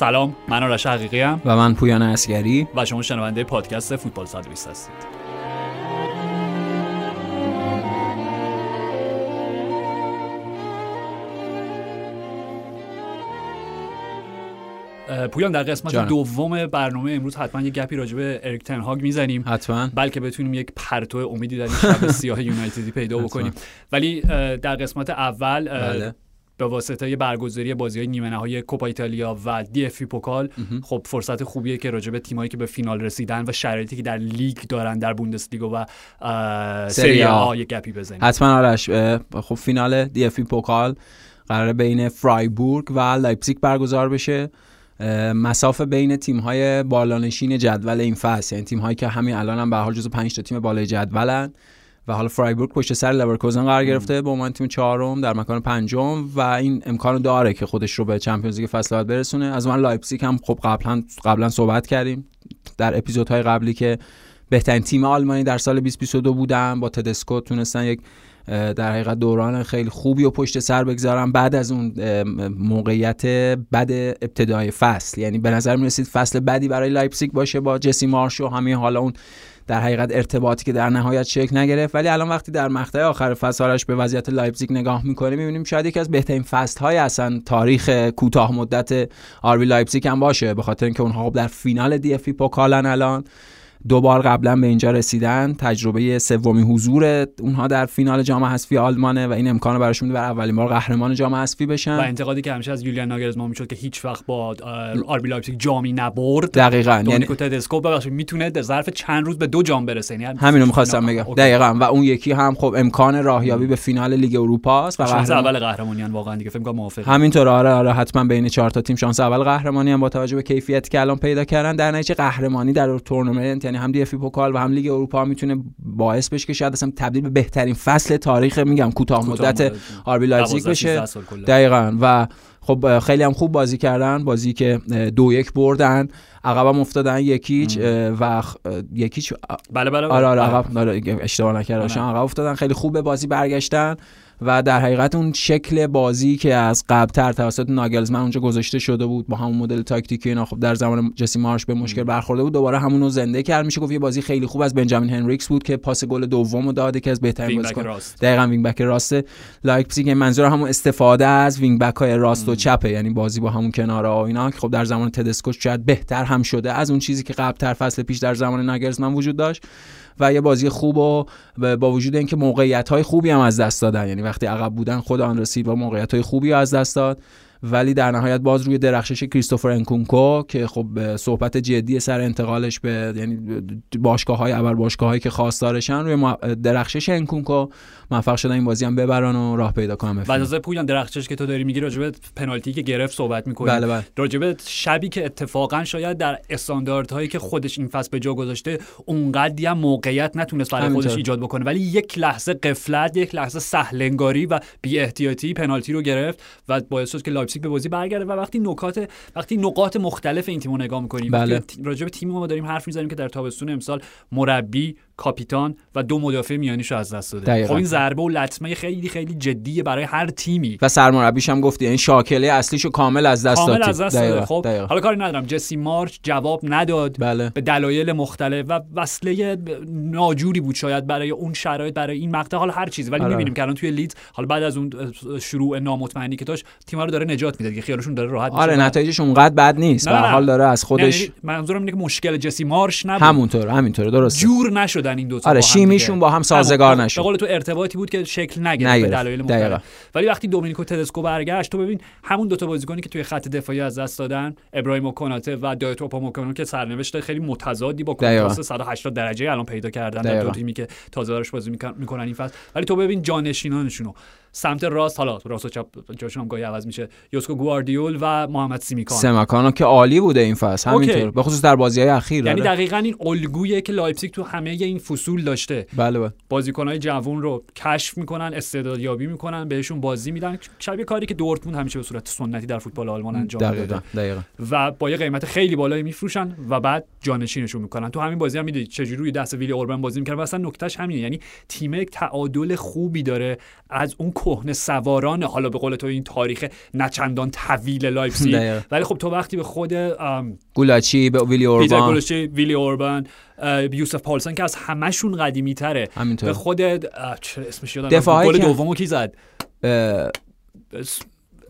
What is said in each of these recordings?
سلام من آرش حقیقی ام. و من پویان اسگری و شما شنونده پادکست فوتبال 120 هستید. پویان در قسمت جانم. دوم برنامه امروز حتما یه گپی راجع به اریک تنهاگ می‌زنیم. حتما. بلکه بتونیم یک پرتو امیدی در این شب سیاه یونایتدی پیدا. بکنیم. ولی در قسمت اول بله. به واسطه برگزاری بازی های نیمه نهایی کوپا ایتالیا و دی اف بی پوکال. خب فرصت خوبیه که راجع به تیمایی که به فینال رسیدن و شرایطی که در لیگ دارن در بوندسلیگا و سری آ. یک گپی بزنیم حتما آرش خب فینال دی اف بی پوکال قراره بین فرایبورگ و لایپزیگ برگزار بشه اه، مصاف بین تیم های بالانشین جدول این فصل یعنی تیم هایی که همین الان هم به هر حال جزو 5 تا تیم بالای جدولن و حالا فرایبورگ پشت سر لورکوزن قرار گرفته به عنوان تیم چهارم در مکان پنجم و این امکان داره که خودش رو به Champions League فصل بعد برسونه. از من لایپزیگ هم خب قبلا قبلا صحبت کردیم در اپیزودهای قبلی که بهترین تیم آلمانی در سال 2022 بودن. با تدسکو تونستن یک در حقیقت دوران خیلی خوبی و پشت سر بگذارن. بعد از اون موقعیت بد ابتدای فصل. یعنی به نظر می رسید فصل بدی برای لایپزیگ باشه با جسی مارش و همین حالا اون در حقیقت ارتباطی که در نهایت شکل نگرفت. ولی الان وقتی در مقطع آخر فصل آرش به وضعیت لایپزیگ نگاه می‌کنیم می‌بینیم شاید یکی از بهترین فصل های اصلا تاریخ کوتاه مدت آربی لایپزیگ هم باشه به خاطر اینکه اونها خب در فینال دی اف پوکالن الان. دو بار قبلا به اینجا رسیدن تجربه سومی حضور اونها در فینال جام حذفی آلمانه و این امکان براشون میده بر اولین بار قهرمان جام حذفی و بشن انتقادی که همیشه از یولیان ناگلزمان می‌شد که هیچ وقت با آربی لایپزیگ جامی نبرد. دقیقاً یعنی تدسکو ببخشید می‌تونه در ظرف چند روز به دو جام برسه. یعنی همین رو می‌خواستم بگم. دقیقاً و اون یکی هم خب امکان راهیابی به فینال لیگ اروپا است و قهرمان اول قهرمانیان واقعا دیگه فکر کنم موافقم. همینطور آره آره حتما بین چهار تا تیم شانس اول قهرمانی هم با توجه به کیفیتی که الان پیدا کردن. در نتیجه قهرمانی در تورنمنت یعنی هم دی اف پوکال و هم لیگ اروپا می‌تونه باعث بشه که شاید اصلا تبدیل به بهترین فصل تاریخ میگم کوتاه مدت آربی لایپزیگ 12 بشه. 13 سال کلا. دقیقا. و خب خیلی هم خوب بازی کردن. بازی که دو یک بردن. عقبم افتادن یک هیچ و یک هیچ بله بله آره آره بله. عقب آره، اشتباه نکرده باشم نه. عقب افتادن. خیلی خوب به بازی برگشتن. و در حقیقت اون شکل بازی که از قبلتر توسط ناگلزمن اونجا گذاشته شده بود با همون مدل تاکتیکی اینا خب در زمان جسی مارش به مشکل برخورده بود دوباره همون رو زنده کرد. میشه گفت یه بازی خیلی خوب از بنجامین هنریکس بود که پاس گل دومو داده که از بهترین بازیکن دقیقا wing back راست لایپزیگ منظور همون استفاده از wing back های راست و. چپه یعنی بازی با همون کناره و اینا. که خب در زمان تدسکو شاید بهتر هم شده از اون چیزی که قبل تر فصل پیش در زمان ناگلزمن وجود داشت. و یه بازی خوب و با وجود اینکه موقعیت های خوبی هم از دست دادن. یعنی وقتی عقب بودن خود آندره سیلوا موقعیت های خوبی از دست داد. ولی در نهایت باز روی درخشش کریستوفر انکونکو که خب صحبت جدی سر انتقالش به یعنی باشگاه های ابر باشگاه هایی که خواستارشن روی درخشش انکونکو موفق شدن این بازی هم ببرن و راه پیدا کنن و. از پویان درخشش که تو داری میگی راجبه پنالتی که گرفت صحبت می‌کنی بله بله راجبه شبی که اتفاقا شاید در استانداردهایی که خودش این فصل به جا گذاشته اونقدی هم موقعیت نتونست برای. خودش ایجاد بکنه ولی یک لحظه قفلت یک لحظه سهلنگاری و بی احتیاطی پنالتی رو گرفت و باعث شد که به بازی برگرده و وقتی نکات وقتی نقاط مختلف این تیمو نگاه می‌کنیم بله. راجع به تیم ما داریم حرف می‌زنیم که در تابستون امسال مربی کاپیتان و دو مدافع میانیشو از دست داده. دقیقاً. خب این ضربه و لطمه خیلی خیلی جدیه برای هر تیمی. و سرمربیش هم گفت یعنی شاکله اصلیشو کامل از دست کامل از دست داده. خب دقیقاً. حالا کاری ندارم. جسی مارچ جواب نداد. بله. به دلایل مختلف و وصله ناجوری بود شاید برای اون شرایط برای این مقطع. حالا هر چیزی. ولی آره. می‌بینیم که الان توی لیدز حالا بعد از اون شروع نامطمئنی که داشت تیم رو داره نجات میده دیگه. خیالشون داره راحت آره نتایجش اونقدر بد نیست. به. حال داره از خودش یعنی منظورم اینه که مشکل جسی مارش نبود. همونطور همینطوره درسته. جور نشدن این دو تا آره با هم شیمیشون دیگه. با هم سازگار. نشد به قول تو ارتباطی بود که شکل نگرفت به. دلایل. مختلف ولی وقتی دومینیکو تدسکو برگشت تو ببین همون دوتا بازیکنی که توی خط دفاعی از دست دادن ابراهیم و کناته و دایت اوپاموکانو که سرنوشت خیلی متضادی با. کنتراست 180 درجه الان پیدا کردن در دو. تیمی که تازه دارش بازی میکن- می‌کنن این فصل ولی تو ببین جانشینانشونو سمت راست حالا راست و چپ جاشون هم گاهی عوض میشه یوسکو گواردیول و محمد سیمیکان سمکانو که عالی بوده این فصل. همینطور. به خصوص در بازی های اخیر یعنی آره. دقیقا این الگویه که لایپزیگ تو همه این فصول داشته. بله بله. بازیکنهای جوان رو کشف می‌کنن استعدادیابی می‌کنن بهشون بازی میدن. شبیه کاری که دورتموند همیشه به صورت سنتی در فوتبال آلمان انجام دقیقا داده. دقیقا. و با یه قیمت خیلی بالایی میفروشن و بعد جانشینشون می‌کنن. تو همین بازی هم می‌دید چجوری روی دست ویلی اوربن بازی می‌کرد. و اصلا نکتهش همینه. یعنی تیم تعادل خوبی داره از اون کهنه سواران حالا به قول تو این تاریخ نچندان طویل لایپزیگ. ولی خب تو وقتی به خود گولاچی به ویلی اوربان. گلوچی ویلی اوربن اه، یوسف پالسن که از همشون قدیمی تره همینطور. به خود اسمش یادم. گل دومو کی زد؟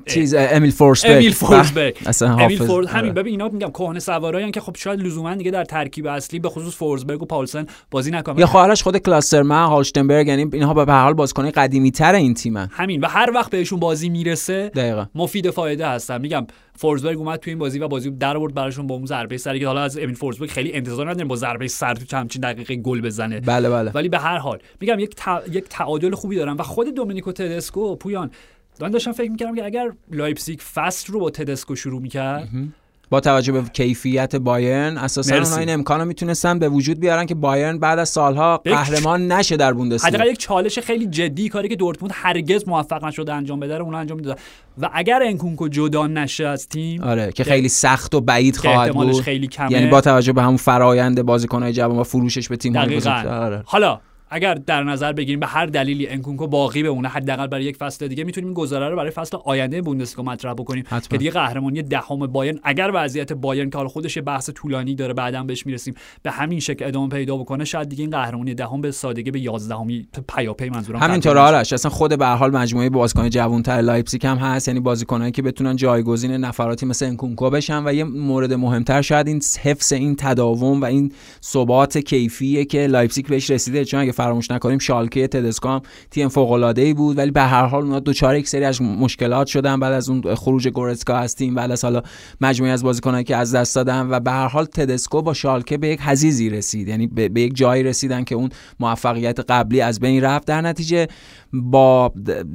چیز امیل فورسبرگ امیل فورسبرگ. اصلا امیل فورسبرگ همین آره. ببین اینا میگم کهنه سوارایی که خب شاید لزوما دیگه در ترکیب اصلی به خصوص فورسبرگ و پاولسن بازی نکنن. یا آرش خود کلاسترمن هالشتنبرگ یعنی اینها به هر حال بازیکنای قدیمی تر این تیمن. همین و هر وقت بهشون بازی می‌رسه دقیقا. مفید فایده هستن. میگم فورسبرگ اومد تو این بازی و بازی در آورد براشون با اون ضربه سری که حالا از امیل فورسبرگ خیلی انتظار نداریم با ضربه سر تو همچین دقیقه گل بزنه. بله بله. ولی به هر حال میگم یک. یک تعادل خوبی دارن. و خود دومینیکو تدسکو پویان من داشتم فکر می‌کردم که اگر لایپزیگ فصل رو با تدسکو شروع می‌کرد با توجه به کیفیت بایرن اساسا. اونها این امکانو می‌تونستن به وجود بیارن که بایرن بعد از سالها قهرمان نشه در بوندسلیگا. حداقل یک چالش خیلی جدی کاری که دورتموند هرگز موفق نشده انجام بده رو اون انجام می‌داد. و اگر انکونکو جدا نشه از تیم آره که خیلی سخت و بعید خواهد بود. خیلی کمه. یعنی با توجه به همون فرایند بازیکنهای جوان و فروشش به تیم دقیقاً. آره. حالا اگر در نظر بگیریم به هر دلیلی انکونکو باقی بمونه حداقل برای یک فصل دیگه می‌تونیم این گزاره رو برای فصل آینده بوندسلیگا مطرح بکنیم حتما. که دیگه قهرمانی دهم بایرن اگر وضعیت بایرن که حالا خودش یه بحث طولانی داره بعدا بهش می‌رسیم به همین شکل ادامه پیدا بکنه شاید دیگه این قهرمانی دهم به سادگی به 11 همی پیاپی منظورم همینطور. آرش اصلا خود به هر حال مجموعه بازیکن جوان‌تر لایپزیگ هم هست یعنی بازیکنایی که بتونن جایگزین نفراتی مثل انکونکو بشن و یه مورد مهمتر شاید این حفظ این تداوم و این ثبات کیفیه که لایپزیگ بهش رسیده چون اگه فراموش نکنیم شالکه تدسکو هم تیم فوق العاده ای بود ولی به هر حال اونا دچار یک سری از مشکلات شدن بعد از اون خروج گورتسکا از تیم بعد از حالا مجموعه از بازیکنایی که از دست دادن و به هر حال تدسکو با شالکه به یک حضیضی رسید یعنی به, به یک جایی رسیدن که اون موفقیت قبلی از بین رفت. در نتیجه با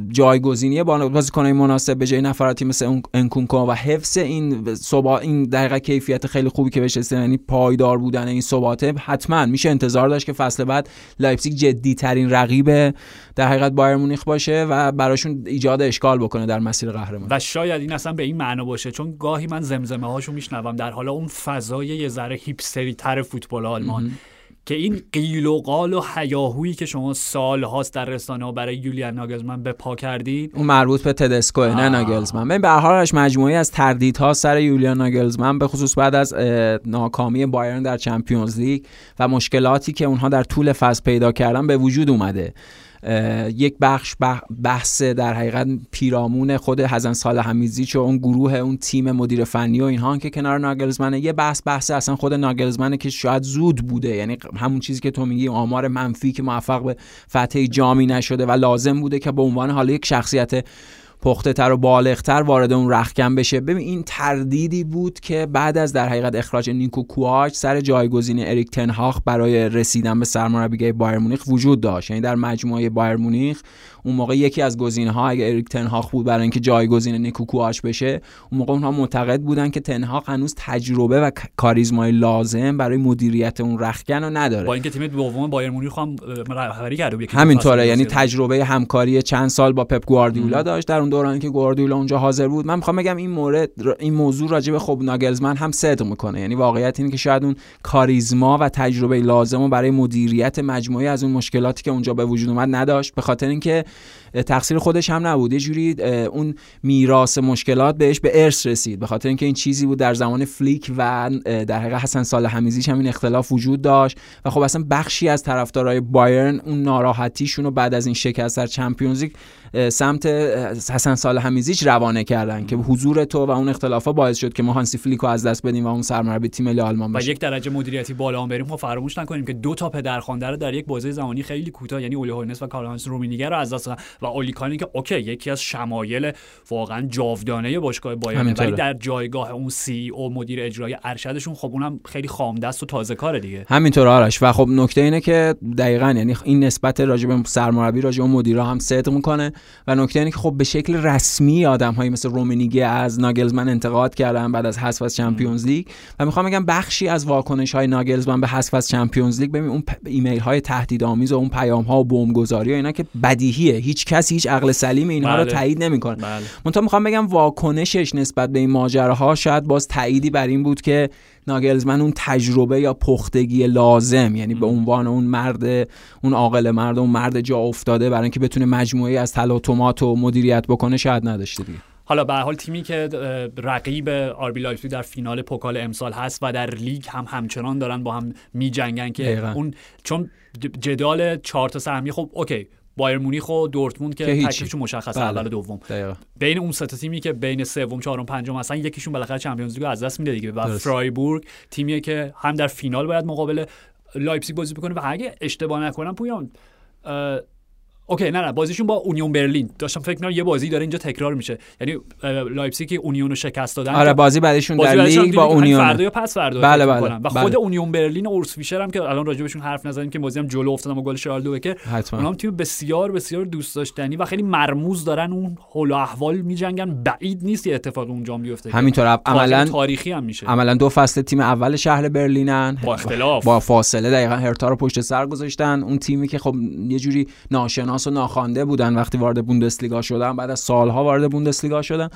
جایگزینی با بازیکنای مناسب به جای نفراتی مثل اون انکونکو و حفظ این ثبات این دقیقه کیفیت خیلی خوبی که بهش رسیدن یعنی پایدار بودن این ثباته حتما میشه انتظار داشت که فصل بعد لایپزیگ جدی ترین رقیب در حقیقت بایرن مونیخ باشه و براشون ایجاد اشکال بکنه در مسیر قهرمانی و شاید این اصلا به این معنا باشه چون گاهی من زمزمه هاشو میشنوم در حالا اون فضای یه ذره هیپستری تر فوتبال آلمان. که این قیل و قال و هیاهویی که شما سال هاست در رسانه ها برای یولیان ناگلزمن به پا کردید؟ اون مربوط به تدسکو نه. ناگلزمن. ببین به هر حالش مجموعی از تردیدها سر یولیان ناگلزمن به خصوص بعد از ناکامی بایرن در چمپیونز لیگ و مشکلاتی که اونها در طول فصل پیدا کردن به وجود اومده. یک بخش بح- بحث در حقیقت پیرامون خود حسن سال حمیزیچ و اون گروه اون تیم مدیر فنی و اینها که کنار ناگلزمنه یه بحث بحث اصلا خود ناگلزمنه که شاید زود بوده. یعنی همون چیزی که تو میگی آمار منفی که موفق به فتح جامی نشده و لازم بوده که به عنوان حالا یک شخصیت پخته تر و بالغتر وارد اون رخکن بشه. ببین این تردیدی بود که بعد از در حقیقت اخراج نیکو کوآچ سر جایگزین اریک تنهاخ برای رسیدن به سرمربیگری بایر مونیخ وجود داشت. یعنی در مجموعه بایر مونیخ اون موقع یکی از گزینه ها اگه اریک تنهاخ بود برای اینکه جایگزین نیکو کوآچ بشه اون موقع اونها معتقد بودن که تنهاخ هنوز تجربه و کاریزمای لازم برای مدیریت اون رخکن رو نداره. با اینکه تیم دوم بایر مونیخ هم رهبری کرده بود همینطوره یعنی تجربه همکاری چند سال با پپ گواردیولا داشت. در اون دورانی که گواردیولا اونجا حاضر بود من می‌خوام بگم این مورد این موضوع راجع به خب ناگلزمن هم صدق می‌کنه. یعنی واقعیت اینه که شاید اون کاریزما و تجربه لازم رو برای مدیریت مجموعه از اون مشکلاتی که اونجا به وجود اومد نداشت. به خاطر اینکه تقصیر خودش هم نبود. یه جوری اون میراث مشکلات بهش به ارث رسید. به خاطر اینکه این چیزی بود در زمان فلیک و در حقیقت حسن صالح حمیدزیچ هم این اختلاف وجود داشت و خب اصلا بخشی از طرفدارای بایرن اون ناراحتیشون رو بعد از این شکست در چمپیونز لیگ سمت حسن صالح حمیدزیچ روانه کردن که حضور تو و اون اختلافا باعث شد که ما هانسی فلیک رو از دست بدیم و اون سرمربی تیم ملی آلمان و بشه. یک درجه مدیریتی بالا هم بریم. خب فراموش نکنیم که دو تا پدرخوانده رو در یک بازه زمانی خیلی کوتاه یعنی اولی هوینس و کارل هاینس رومنیگه رو از دست دادن و اولی کانی که OK یکی از شمایل واقعا جاودانه باشگاه بایرن. ولی در جایگاه اون CEO مدیر اجرایی ارشدشون خب اونم خیلی خامدست و تازه کاره دیگه. همینطور آرش. و خب نکته اینه که دقیقا یعنی این نسبت راجع به سرمربی راجع به مدیرا هم صدق می‌کنه. و نکته اینه که خب به شکل رسمی آدم های مثل رومنیگه از ناگلزمن انتقاد کردن بعد از حذف از چمپیونز لیگ. و می‌خوام بگم بخشی از واکنش های ناگلزمن به حذف از چمپیونز لیگ ببین اون ایمیل های تهدیدآمیز و اون پیام ها و بمبگذاری و اینا که بدیهیه. هیچ کسی هیچ عقل سلیم اینها بله. رو تایید نمی‌کنه بله. منتها می‌خوام بگم واکنشش نسبت به این ماجراها شاید باز تاییدی بر این بود که ناگلزمن اون تجربه یا پختگی لازم یعنی به عنوان اون مرد اون عاقل مرد اون مرد جا افتاده برای اینکه بتونه مجموعه از تلاطمات و مدیریت بکنه شاید نداشته دیگه حالا به حال تیمی که رقیب آربی لایپزیگ در فینال پوکال امسال هست و در لیگ هم همچنان دارن با هم میجنگن که دقیقاً. اون چون جدال چهار تا سهمی خب اوکی بایر مونیخ و دورتموند که که. تکلیفشون مشخصه بله. اول دوم دقیقا بین اون سه تیمی که بین سوم چهارم پنجم هستن یکیشون بالاخره Champions League رو از دست میده دیگه و. فرایبورگ تیمیه که هم در فینال باید مقابل لایپزیگ بازی بکنه و اگه اشتباه نکنم پویان okay نه نه بازیشون با اونیون برلین. داشتم فکر کنم یه بازی داره اینجا تکرار میشه. یعنی لایپزیگ که اونیون رو شکست دادن. آره بازی بعدشون در لیگ با همین اونیون. فردا یا پس فردا بله، بله،. و بله. خود اونیون برلین و اورس فیشر هم که الان راجبشون حرف نزدیم که بازی هم جلو افتادن با گل شارلدو بکر اونا هم تیم بسیار بسیار دوست داشتنی و خیلی مرموز دارن. اون حول و احوال میجنگن. بعید نیست یه اتفاق اونجا بیفته همینطور عملا تاریخی هم میشه. عملا دو فصل تیم اول شهر برلینن. با اختلاف. با فاصله دقیقا هرتا رو پشت سر گذاشتن. اون تیمی که خب یه جوری ناشناس و ناخوانده بودن وقتی وارد بوندسلیگا شدن بعد از سالها وارد بوندسلیگا شدن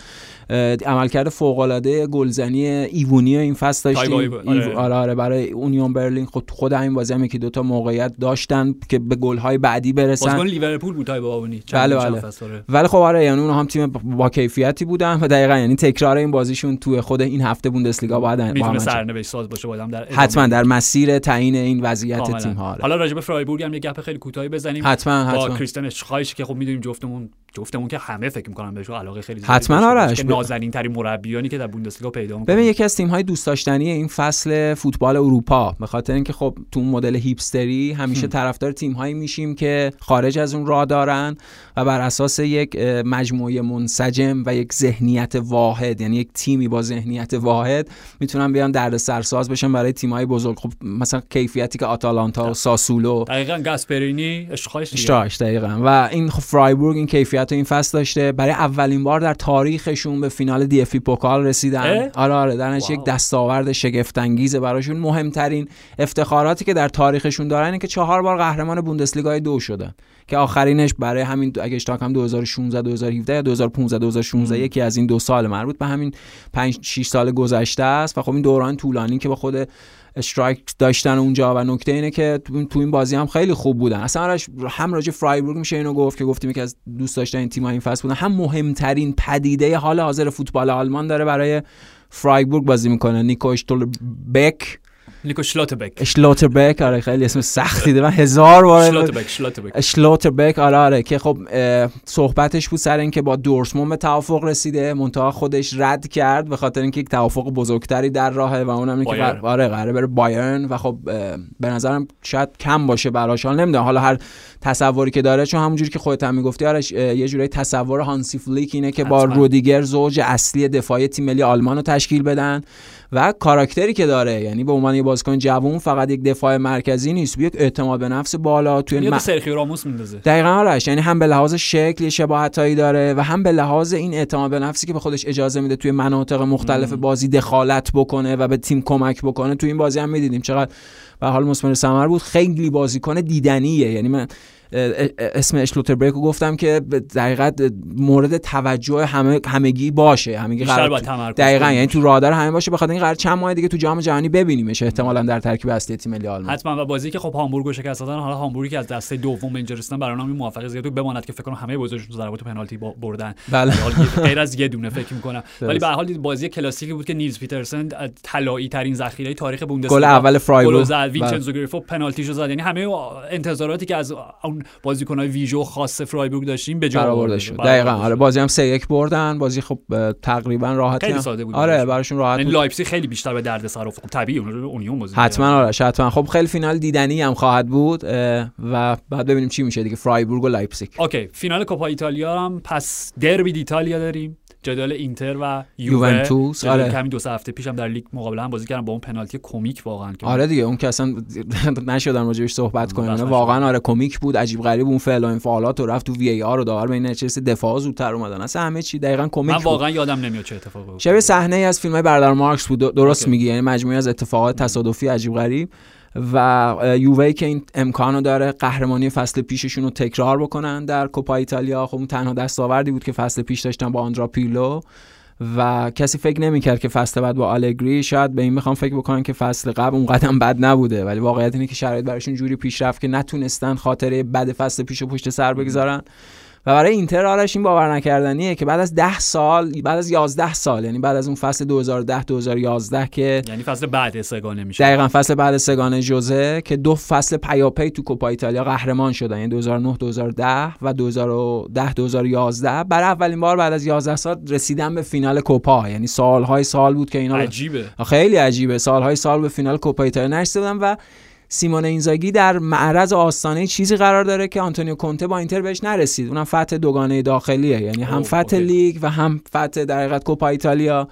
عملکرد فوق العاده گلزنی ایوونی این فصل داشتیم. آره. ایو- آره آره برای اونیون برلین خود خود همین بازی هم یکی دو تا موقعیت داشتن که به گل‌های بعدی برسن بازیکن لیورپول بود تای بابونی بله، بله. ولی خب آره یعنی اونها هم تیم با کیفیتی بودن و دقیقا یعنی تکرار این بازیشون توی خود این هفته بوندسلیگا باید با هم می‌تونه سرنوشت ساز باشه بادم در حتما. در مسیر تعیین این وضعیت. تیم ها آره. حالا راجع به فرایبورگ هم یه گپ خیلی کوتاهی بزنیم حتما با حتما کریستین اشخایش که خب می‌دونیم جفتمون جفتمون که همه فکر می‌کنم بهش علاقه خیلی حتما آرش. نازنین ترین مربیانی که در بوندسلیگا پیدا می‌کنه ببین یکی از تیم های دوست داشتنی این فصل فوتبال اروپا. به خاطر اینکه خب تو اون مدل هیپستری همیشه طرفدار تیم هایی میشیم که خارج از اون راه دارن و بر اساس یک مجموعه منسجم و یک ذهنیت واحد یعنی یک تیمی با ذهنیت واحد می‌تونن بیان درد سرساز بشن برای تیم های بزرگ. خب مثلا کیفیتی که آتالانتا و ساسولو دقیقا. گاسپرینی اش‌خایش دقیقا و این خب فرایبورگ این کیفیت رو این فصل داشته برای اولین بار در تاریخشون به فینال دی اف پوکال رسیدن؟ آره آره در یک. دستاورد شگفت انگیزه براشون مهمترین افتخاراتی که در تاریخشون دارن اینه که چهار بار قهرمان بوندسلیگای دو شدن که آخرینش برای همین اگه اشتباه نکنم 2016 2017 یا 2015 2016 مم. یکی از این دو سال مربوط به همین 5 6 سال گذشته است و خب این دوران طولانی که با خود استرایک داشتن اونجا و نکته اینه که تو این بازی هم خیلی خوب بودن. اصلا هم راجع فرایبورگ میشه اینو گفت که گفتیم که از دوست داشتن این تیم این فصل بودن. هم مهمترین پدیده حال حاضر فوتبال آلمان داره برای فرایبورگ بازی می‌کنه. نیکو بک نیکو شلاتبک اشلوتربک آره خیلی اسم سختی ده من هزار بار شلاتبک شلاتبک اشلوتربک آره آره که خب صحبتش بود سر اینکه با دورسمون به توافق رسیده منتها خودش رد کرد به خاطر اینکه یک توافق بزرگتری در راهه و اونم اینه که بایرن. قرار- آره قراره بره بایرن و خب به نظرم شاید کم باشه براش حالا نمی‌دونم حالا هر تصوری که داره چون همونجوری که خودت هم می‌گفتی آرش اه، یه جورایی تصور هانسی فلیک اینه که با. رودیگر زوج اصلی دفاعی تیم ملی آلمان رو تشکیل بدن و کاراکتری که داره یعنی به عنوان یه بازیکن جوون فقط یک دفاع مرکزی نیست یک اعتماد به نفس بالا توی م- سرخیو راموس میندازه. دقیقا آرش یعنی هم به لحاظ شکل یه شباهتایی داره و هم به لحاظ این اعتماد به نفسی که به خودش اجازه میده توی مناطق مختلف مم. بازی دخالت بکنه و به تیم کمک بکنه توی این بازی هم می‌دیدیم. چقدر به حال مثمر ثمر بود خیلی بازیکن دیدنیه. یعنی من اسم اشلوتربرگ رو گفتم که دقیقا مورد توجه همه همگی باشه. همگی قرار تمرکز دقیقا کنیم. یعنی تو رادار همه باشه. بخاطر این قرار چند ماه دیگه تو جام جهانی ببینیمش احتمالاً در ترکیب اصلی تیم ملی آلمان. حتما. و بازی که خب هامبورگ رو شکست دادن حالا هامبورگی که از دسته دوم رسیدن برای اونم موفقیت زیاد بماند که فکر کنم همه بازیشون ضربات پنالتی با- بردن. بله. غیر از یه دونه فکر می‌کنم. ولی. به هر حال بازی کلاسیکی بود که نیلز پیترسن طلایی ترین ذخیره تاریخ بوندسلیگا. گل اول گل فرایبورگ زد. بله. وینچنزو گریفو پنالتیشو زد. یعنی همه انتظاراتی که از اون بازیکن‌های ویژه و خاص فرایبورگ داشتیم به جا آورده شد دقیقا. آره. بازی هم سه یک بردن. بازی خب تقریبا راحتی خیلی. ساده بود. آره براشون. راحت یعنی بود. لایپزیگ خیلی بیشتر به درد سر افتاد. طبیعی اون اونیون بازی حتما. آرش حتما. خب خیلی فینال دیدنی هم خواهد بود و بعد ببینیم چی میشه دیگه. فرایبورگ و لایپزیگ. okay فینال کوپا ایتالیا هم. پس دربی ایتالیا داریم. جدال اینتر و یوونتوس آره. همین دو سه هفته پیشم در لیگ مقابله هم بازی کردم با اون پنالتی کمیک واقعا آره دیگه اون که اصلا نشدن راجبش صحبت کنیم. واقعا آره کمیک بود عجیب غریب اون فعل و انفعالات رفت تو VAR رو داور بین چلسی دفاع زودتر اومدن. اصلا همه چی دقیقاً کمیک من واقعا یادم نمیاد چه اتفاقی افتاد. شبیه صحنه از فیلم برادر مارکس بود درست میگی یعنی مجموعه از اتفاقات تصادفی عجیب غریب. و یووه که این امکانو داره قهرمانی فصل پیششون رو تکرار بکنن در کوپا ایتالیا. خب اون تنها دستاوردی بود که فصل پیش داشتن با آندرا پیلو و کسی فکر نمی‌کرد که فصل بعد با آلگری شاید به این می‌خوام فکر بکنن که فصل قبل اون قدم بد نبوده ولی واقعیت اینه که شرایط براشون جوری پیش رفت که نتونستن خاطره بد فصل پیش و پشت سر بگذارن. و برای اینتر آرش این باور نکردنیه که بعد از 10 سال بعد از 11 سال یعنی بعد از اون فصل 2010 2011 که یعنی فصل بعد سه‌گانه میشه. دقیقا فصل بعد سه‌گانه ژوزه که دو فصل پیاپی تو کوپا ایتالیا قهرمان شدن یعنی 2009 2010 و 2010 2011 برای اولین بار بعد از 11 سال رسیدن به فینال کوپا یعنی سالهای سال بود که اینا عجیبه. خیلی عجیبه. سالهای سال به فینال کوپا ایتالیا نرسیده بودن و سیمون اینزاگی در معرض آستانه چیزی قرار داره که آنتونیو کونته با اینتر بهش نرسید. اونم فتح دوگانه داخلیه. یعنی هم فتح لیگ و هم فتح در حقیقت کوپا ایتالیا.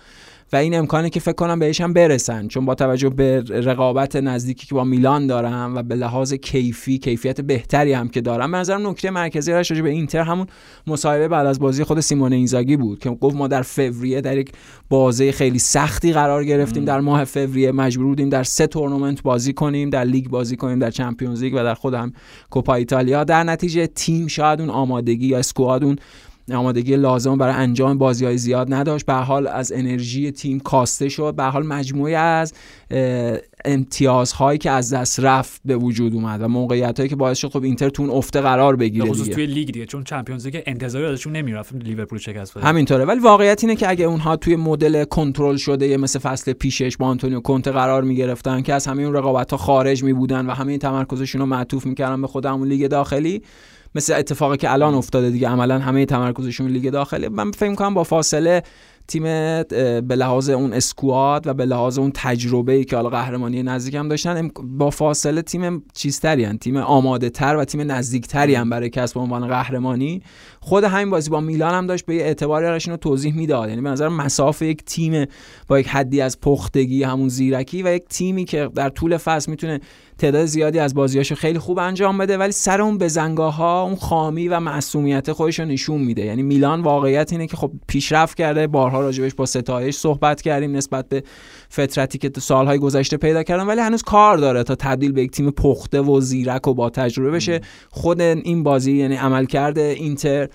و این امکانی که فکر کنم بهش هم برسن. چون با توجه به رقابت نزدیکی که با میلان دارم و به لحاظ کیفی کیفیت بهتری هم که دارم به نظرم نکته مرکزی راجع به اینتر همون مصاحبه بعد از بازی خود سیمون اینزاگی بود که گفت ما در فوریه در یک بازی خیلی سختی قرار گرفتیم. در ماه فوریه مجبور بودیم در سه تورنمنت بازی کنیم در لیگ بازی کنیم در Champions League و در خود هم کوپا ایتالیا. در نتیجه تیم شاید اون آمادگی یا squad اون آمادگی لازم برای انجام بازی های زیاد نداشت. به حال از انرژی تیم کاسته شد. به حال مجموعه از امتیازهایی که از دست رفت به وجود اومد و موقعیت هایی که باعث شد خب اینتر تو اون افته قرار بگیره خصوص توی لیگ دیگه چون Champions League انتظاری ازشون نمی‌رفت لیورپول شکست همینطوره. ولی واقعیت اینه که اگه اونها توی مدل کنترل شده مثل فصل پیشش با آنتونیو کونته قرار می‌گرفتن که از همه اون رقابت ها خارج می‌بودن و همه تمرکزشون رو معطوف می‌کردن به خود همون لیگ داخلی مثل اتفاقی که الان افتاده دیگه. عملا همه تمرکزشون لیگ داخلی. من فکر کنم با فاصله تیم به لحاظ اون اسکواد و به لحاظ اون تجربه ای که حالا قهرمانی نزدیک هم داشتن با فاصله تیم چیزتری هن. تیم آماده تر و تیم نزدیکتری هم برای کسب عنوان قهرمانی. خود همین بازی با میلان هم داشت به یه اعتباری رو توضیح می‌داد. یعنی به نظر مسافه یک تیم با یک حدی از پختگی همون زیرکی و یک تیمی که در طول فصل می‌تونه تعداد زیادی از بازیاشو خیلی خوب انجام بده ولی سر اون بزنگاه ها اون خامی و معصومیت خودش رو نشون میده. یعنی میلان واقعیت اینه که خب پیشرفت کرده بارها راجبش با ستایش صحبت کردیم نسبت به فترتی که تو سالهای گذشته پیدا کردن ولی هنوز کار داره تا تبدیل به یک تیم پخته و زیرک و با تجربه بشه. خود این بازی یعنی عملکرد اینتر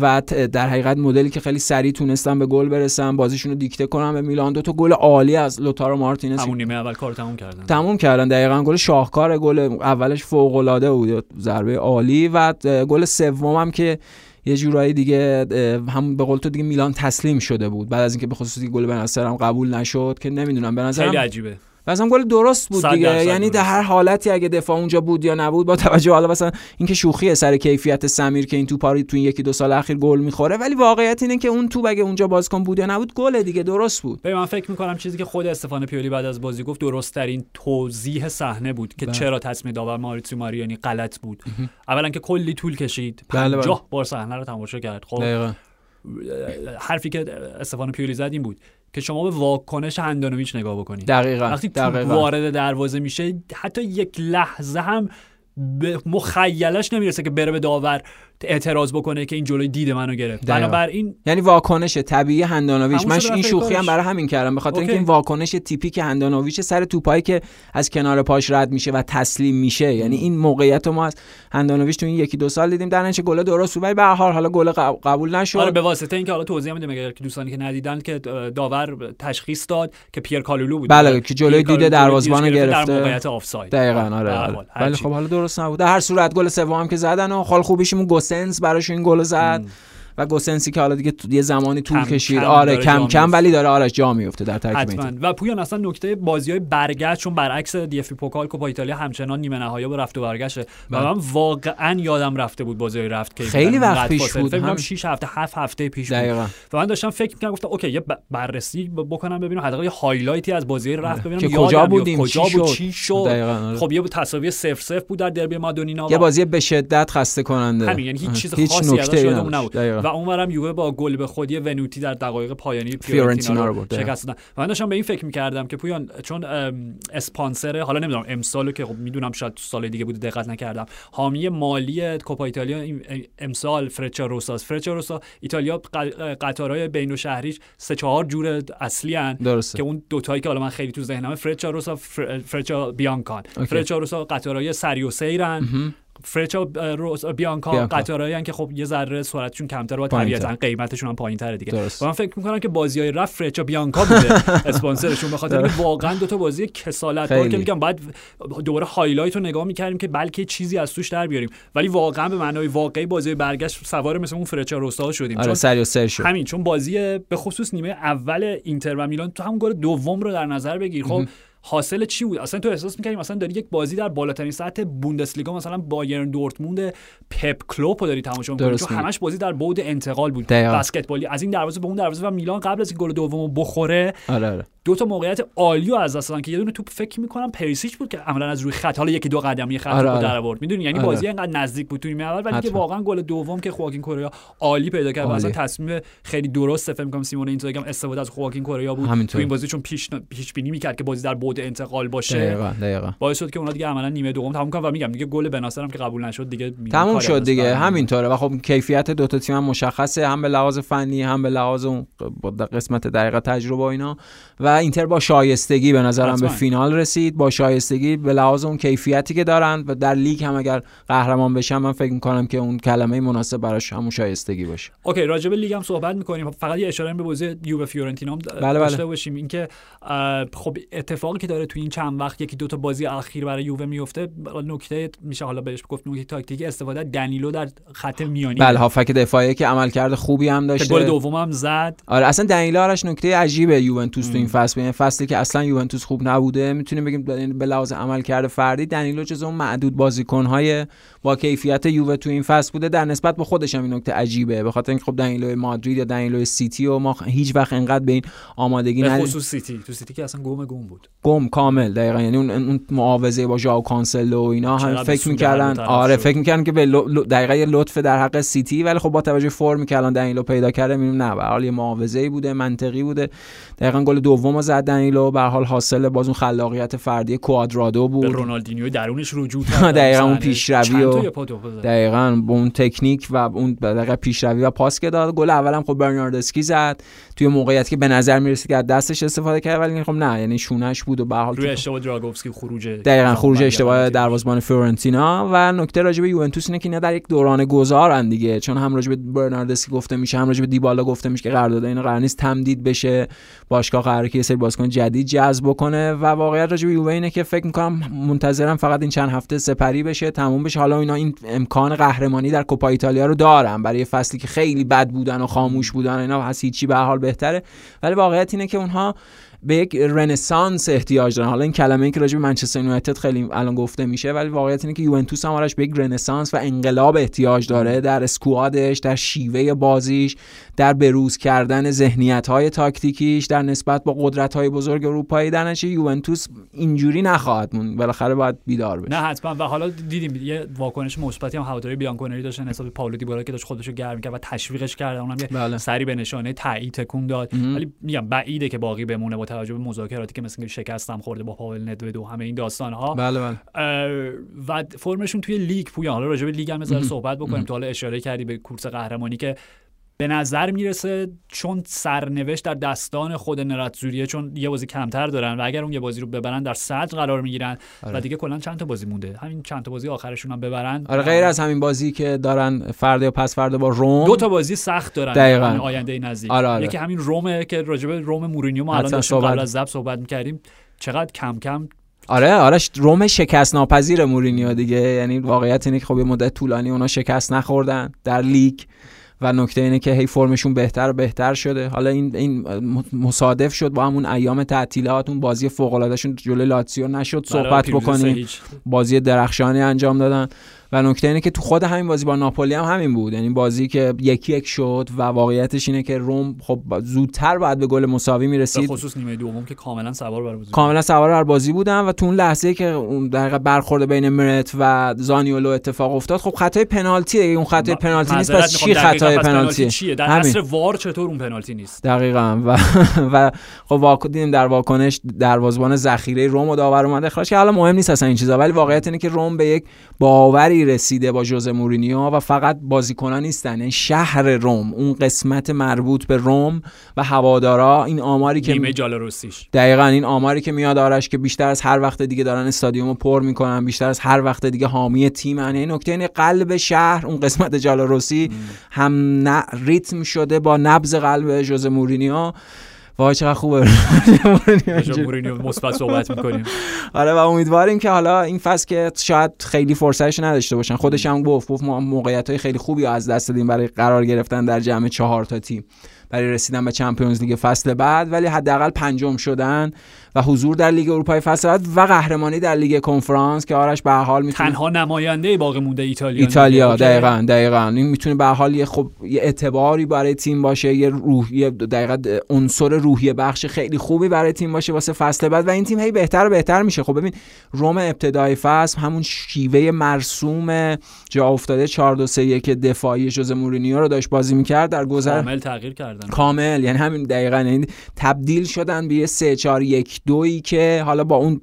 و در حقیقت مدلی که خیلی سریع تونستن به گل برسن بازیشون رو دیکته کنن به میلان. دو تا گل عالی از لوتارو مارتینز. همون نیمه اول کار تموم کردن. تموم کردن. دقیقا گل شاهکار گل اولش فوق العاده بود. ضربه عالی و گل سوم هم که یه جورایی دیگه هم به قول تو دیگه میلان تسلیم شده بود. بعد از اینکه به خصوص گل بنصر هم قبول نشد که نمی‌دونم. به نظرم خیلی عجیبه. مثلا گل درست بود دیگه. یعنی در هر حالتی اگه دفاع اونجا بود یا نبود با توجه حالا مثلا اینکه شوخی سر کیفیت سمیر که این تو پاری تو این یکی دو سال اخیر گل می‌خوره ولی واقعیت اینه که اون تو اگه اونجا بازیکن بود یا نبود گل دیگه درست بود. به من فکر می‌کنم چیزی که خود استفان پیولی بعد از بازی گفت درست ترین توضیح صحنه بود که بله. چرا تصمیم داور ماریتسیو ماریانی غلط بود. اولا که کلی طول کشید. 50 بله، بله. بار صحنه رو تماشا کرد. خب حرفی که استفان پیولی زد این بود. که شما به واکنش هندانویچ نگاه بکنید دقیقا وقتی دقیقا. وارد دروازه میشه حتی یک لحظه هم به مخیلش نمی‌رسه که بره به داور اعتراض بکنه که این جلوی دید منو گرفت. بنابراین یعنی واکنش طبیعی هندانویچ. من این شوخی هم برای همین کردم. به خاطر اینکه این واکنش typique هندانویچ سر توپایی که از کنار پاش رد میشه و تسلیم میشه. یعنی این موقعیت ما از هندانویچ تو این یکی دو سال دیدیم. در نتیجه گل درست ولی به هر حال حالا گل قبول نشد. آره به واسطه اینکه حالا توضیح میدم اگر که دوستانی که ندیدن که داور تشخیص داد که پیر کالولو بود بله که جلوی دید دروازه‌بان گرفته. در موقعیت آفساید دقیقاً آره ولی خب حالا درست نبود در هر صورت گل سوم که زدن و خال خوبیشمون گوسنس براش این گل زد. و گوسنسی که حالا دیگه یه زمانی طول کشید. آره کم کم ولی داره آرش جا میفته در ترکیب و پویان اصلا نکته بازی های برگشت چون برعکس دی اف پوکال کوپا ایتالیا همچنان نیمه نهایی با رفت و برگشته. و بله. من واقعا یادم رفته بود بازی رفت که خیلی وقت پیش بود. فکر 6 هفته 7 هفته پیش بود. و من داشتم فکر می‌کردم گفتم okay یه بررسی بکنم ببینم حداقل یه highlight ی از بازی رفت ببینم. که کجا بودیم؟ کجا بود؟ چی شد؟ آره. خب یه تساوی 0 0 بود در دربی مادونینا یه بازی به شدت خسته کننده همین یعنی هیچ چیز خاصی ازش نبود. و اونورم یووه با گل به خودی ونوتی در دقایق پایانی فیورنتینا رو برد شکست دادن. و من داشتم به این فکر می‌کردم که پویان چون اسپانسر حالا نمی‌دونم امسالو که خب می‌دونم شاید سال دیگه بوده دقت نکردم. حامی مالی کوپا ایتالیا امسال فرچا روساس فرچا روسا ایتالیا قطارهای بین و شهریش سه چهار جور اصلی ان که اون دوتایی که حالا من خیلی تو ذهنمه فرچا روسا Freccia Bianca ان. Freccia Rossa قطارهای سری و سیرن Freccia Bianca قطارهایی که خب یه ذره سرعتشون کمتر و طبیعتا قیمتشون هم پایینتره دیگه. و من فکر می‌کنم که بازی های رفت Freccia Bianca بوده اسپانسرشون. به خاطر واقعا دو تا بازی کسالت بار که میگم بعد دوباره highlight رو نگاه می‌کردیم که بلکه چیزی از توش در بیاریم. ولی واقعا به معنای واقعی بازی برگشت سوار مثل اون Freccia Rossa شدیم. آره چون سر شد. همین چون بازی به خصوص نیمه اول اینتر و میلان تو همون گل دوم رو در نظر بگیر. خب حاصل چی بود؟ اصلا تو احساس می‌کردی مثلا داری یک بازی در بالاترین سطح بوندسلیگا مثلا بایرن دورتموند پپ کلوپ رو داری تماشا می‌کنی؟ چون همش بازی در بعد انتقال بود. بسکتبالی از این دروازه به اون دروازه و میلان قبل از گل دومو بخوره. آره آره. دو تا موقعیت عالی رو از دست دادن که یه دونه توپ فکر می‌کنم پریسیچ بود که عملا از روی خط حالا یکی دو قدمی خط آره رو آره. در آورد می‌دونی؟ یعنی آره. بازی انقدر نزدیک بود تو نیمه اول ولی که واقعا گل دوم که خواکین کوریا عالی پیدا کرد اصلا تصمیم خیلی درست فکر می‌کنم سیمون اینزاگی هم استفاده از خواکین کوریا بود. تو این بازی چون پیش پیش بینی می‌کرد که بازی در بعد انتقال باشه. دقیقاً دقیقاً. باعث شد که اونا دیگه عملا نیمه دوم تموم کنن و میگم دیگه گل بناصر هم که قبول نشد دیگه تموم شد دیگه. همینطوره. و خب کیفیت دو تا تیم هم مشخصه هم به لحاظ فنی هم به لحاظ اون قسمت دقیقه تجربه و اینا. و اینتر با شایستگی به نظرم به فینال رسید. با شایستگی به لحاظ اون کیفیتی که دارن و در لیگ هم اگر قهرمان بشن من فکر می‌کنم که اون کلمه مناسب براش همون شایستگی باشه. اوکی راجع به لیگ هم صحبت می‌کنیم. فقط یه اشاره به بازی یووه فیورنتینا هم بله بله. داشته باشیم. اینکه خب اتفاقی که داره تو این چند وقت یکی دو تا بازی اخیر برای یووه میفته نکته میشه حالا بهش گفت نکته تاکتیکی استفاده دنیلو در خط میانی. بله هافبک دفاعی که عملکرد خوبی هم داشته. گل دوم هم زد. آره اصلا دنیلو آرش نکته عجیبه یوونتوس تو این فصل این فصلی که اصلا یوونتوس خوب نبوده می‌تونیم بگیم به لحاظ عملکرد فردی دنیلو جز اون معدود بازیکن‌های با کیفیت یووه تو این فصل بوده در نسبت به خودش هم این نکته عجیبه. به خاطر اینکه خب دنیلو مادرید یا دنیلو سیتی و ما هیچ وقت انقدر به این آمادگی نه خصوص سیتی. تو سیتی که اصلا گم گم بود. گم کامل دقیقاً. یعنی اون, اون معاوضه با ژائو کانسلو و اینا هم فکر می‌کردن آره فکر می‌کردن که به دقیقاً یه لطف در حق سیتی ولی خب با توجه فرمی که الان دنیلو پیدا کرده می‌بینیم نه به حال یه معاوضه بوده منطقی بوده. دقیقاً گل دومو زد دنیلو به حال حاصل باز اون خلاقیت فردی کوادرادو بود. به رونالدینیو درونش رجوع کرد. دقیقاً اون پیشروی و دقیقاً با اون تکنیک و اون دقیقاً پیشروی و پاس که داد. گل اولم خب برناردسکی زد. توی موقعیتی که به نظر می‌رسید که از دستش استفاده کرد ولی خب نه یعنی شونش بود و به حال روی اشتباه دراگوفسکی خروج دقیقاً خروج اشتباه دروازه‌بان فیورنتینا و نکته راجع به یوونتوس اینه که اینا در یک دوران گذارن دیگه. چون هم راجع به برناردسکی گفته میشه هم راجع به دیبالا گفته میشه که قرارداد اینا قرار نیست تمدید بشه. باشگاه قراره که سری بازیکن جدید جذب کنه و واقعیت راجع به یووه اینه که فکر می‌کنم منتظرم فقط این چند هفته سپری بشه تموم بشه. حالا اینا این امکان قهرمانی در کوپا ایتالیا رو دارن برای فصلی که خیلی بد بودن و خاموش بودن اینا هیچی به حال بهتره. ولی واقعیت اینه که اونها به یک رنسانس احتیاج دارن. حالا این کلمه ای که راجع به منچستر یونایتد خیلی الان گفته میشه ولی واقعیت اینه که یوونتوس هم به یک رنسانس و انقلاب احتیاج داره در اسکوادش در شیوه بازیش در بروز کردن ذهنیت های تاکتیکیش در نسبت با قدرت های بزرگ اروپایی. در نشه یوونتوس اینجوری نخواهد مون بالاخره باید بیدار بشه. نه حتما. و حالا دیدیم یه واکنش مثبتی هم هواداری بیانکونری داشتن حساب پاولو دیبالا که داشت خودشو گرم کرد و تشویقش کرد اونم یه بله. سری به نشانه تایید تکون داد. ولی میگم بعیده که باقی بمونه با توجه به مذاکراتی که مثلا شکستم خورده با پاول ندوید و همه این داستان ها بله. بله. و فرمشون توی لیگ پویا حالا راجع به لیگ هم صحبت بکنیم تو حالا اشاره کردی به کورس قهرمانی که به نظر می‌رسه چون سرنوشت در دستان خود نراتزوریه چون یه بازی کمتر دارن و اگر اون یه بازی رو ببرن در صدر قرار می‌گیرن آره. و دیگه کلا چند تا بازی مونده همین چند تا بازی آخرشون هم ببرن آره غیر از همین بازی که دارن فردا یا پس فردا با روم دو تا بازی سخت دارن دقیقاً. آینده نزدیک آره آره. یکی همین رومه که راجب روم مورینیو ما الان داشتیم قبل از ضبط صحبت می‌کردیم چقدر کم کم آره آره روم شکست ناپذیر مورینیو دیگه یعنی واقعیت اینه که خب یه مدت طولانی اونا شکست نخوردن در لیگ و نکته اینه که هی فرمشون بهتر و بهتر شده. حالا این این مصادف شد با همون ایام تعطیلات اون بازی فوق العاده شون جلوی لاتزیو نشد. صحبت بکنیم. بازی درخشانی انجام دادن. و نکته اینه که تو خود همین بازی با ناپولی هم همین بود. یعنی بازی که یکی یک شد و واقعیتش اینه که روم خب زودتر باید به گل مساوی می‌رسید. خصوص نیمه دوم که کاملا سوار بر بازی کاملا سوار بر بازی بودن و تو اون لحظه که اون دقیقه برخورد بین مرت و زانیولو اتفاق افتاد خب خطای پنالتی دیگه. اون خطای پنالتی نیست پس چی خطای پنالتی؟ چیه؟ در عصر وار چطور اون پنالتی نیست؟ دقیقاً. و و خب دیدیم در واکنش دروازه‌بان ذخیره روم و داور اومد اخراج که حالا مهم نیست اصلا این چیزا ولی واقعیت اینه که روم به یک باوری رسیده با ژوزه مورینیو و فقط بازیکنان نیستن. این یعنی شهر روم اون قسمت مربوط به روم و هوادارا این آماری که نیمه جالاروسیش دقیقا این آماری که میاد آرش که بیشتر از هر وقت دیگه دارن استادیومو پر می‌کنن بیشتر از هر وقت دیگه حامی تیم این یعنی نکته اینه قلب شهر اون قسمت جالاروسی هم ریتم شده با نبض قلب ژوزه مورینیو. وای چقدر خوبه. مورینیو مثبت صحبت می‌کنیم. آره و امیدواریم که حالا این فصل که شاید خیلی فرصتش نداشته باشن. خودش هم گفت گفت ما موقعیت های خیلی خوبی از دست دادیم برای قرار گرفتن در جمع چهار تا تیم. برای رسیدن به چمپیونز لیگ فصل بعد ولی حداقل پنجم شدن. و حضور در لیگ اروپای فصل بعد و قهرمانی در لیگ کنفرانس که آرش به حال می‌تونه تنها نماینده باقی مونده ایتالیا ایتالیا دقیقاً دقیقاً. این می‌تونه به حال یه خب یه اعتباری برای تیم باشه یه روحی دقیقاً عنصر روحیه بخش خیلی خوبی برای تیم باشه واسه فصل بعد و این تیم هی بهتر و بهتر میشه. خب ببین روم ابتدای فصل همون شیوه مرسوم جا افتاده 4 2 3 1 دفاعی ژوزه مورینیو رو داشت بازی می‌کرد. در گذر کامل تغییر کردن. کامل. یعنی همین دقیقاً. یعنی تبدیل شدن به 3 4 1 دویی که حالا با اون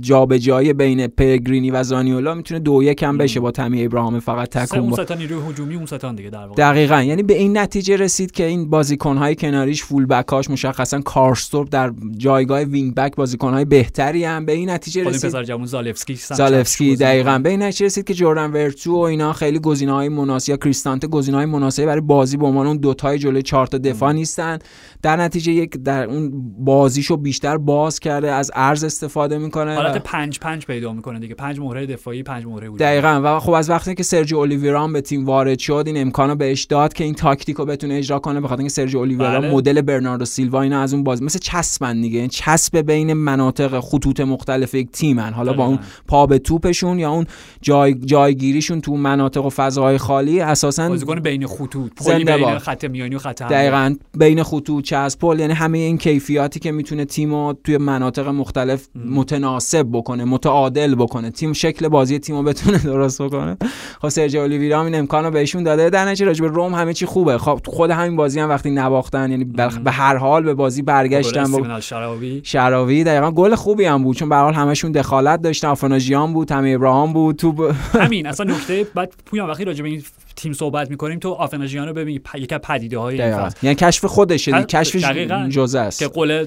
جابجایی بین پرگرینی و زانیولا می‌تونه دو یک هم بشه با تمی ابراهام فقط تکون اون ستان نیروی هجومی اون ستان دیگه در واقع. دقیقاً. یعنی به این نتیجه رسید که این بازیکن های کناریش فول بک هاش مشخصا کارسدورپ در جایگاه وینگ بک بازیکن های بهتری هم. به این نتیجه رسید پسر جوان زالفسکی زالفسکی دقیقاً. به این نتیجه رسید که جردن ورتو و اینا خیلی گزینه‌های مناسب یا کریستانته گزینه‌های مناسبی برای بازی به عنوان اون دو تای جلوی چهار تا دفاع نیستن. در نتیجه یک در اون بازیشو بیشتر باز کرده از ارز استفاده می‌کنه حالت پنج پنج پیدا می‌کنه دیگه. پنج مهره دفاعی پنج مهره هجومی دقیقاً. و خب از وقتی که سرجی اولیویرا به تیم وارد شد این امکانو بهش داد که این تاکتیک رو بتونه اجرا کنه بخاطر اینکه سرجی اولیویرا بله. مدل برناردو سیلوا اینا از اون باز مثل چسبن دیگه. این چسب بین مناطق خطوط مختلف یک تیمن. حالا با اون پا به توپشون یا اون جای جایگیریشون تو مناطق و فضاهای خالی اساسا بازیکن بین خطوط. بین خط میانی و خط دقیقاً. بین خطوط چسب پل یعنی همه این کیفیاتی که می‌تونه تیمو توی مناطق مختلف متناسب بکنه متعادل بکنه. تیم شکل بازی تیمو بتونه درست بکنه. خب سرجی اولیویرا این امکانو بهشون داده. در نتیجه راجع روم همه چی خوبه. خب خود همین بازی هم وقتی نباختن یعنی به هر حال به بازی برگشتن با شراوی. شراوی دقیقاً گل خوبی هم بود چون به هر حال همشون دخالت داشتن. آفناژیان بود تمی ابراهام بود تو همین اصلا نکته بعد پویان وقتی راجع به این تیم صحبت می‌کنیم تو آفناژیان رو ببین یک پدیده های یعنی کشف خودشه کشف جزء است. که قول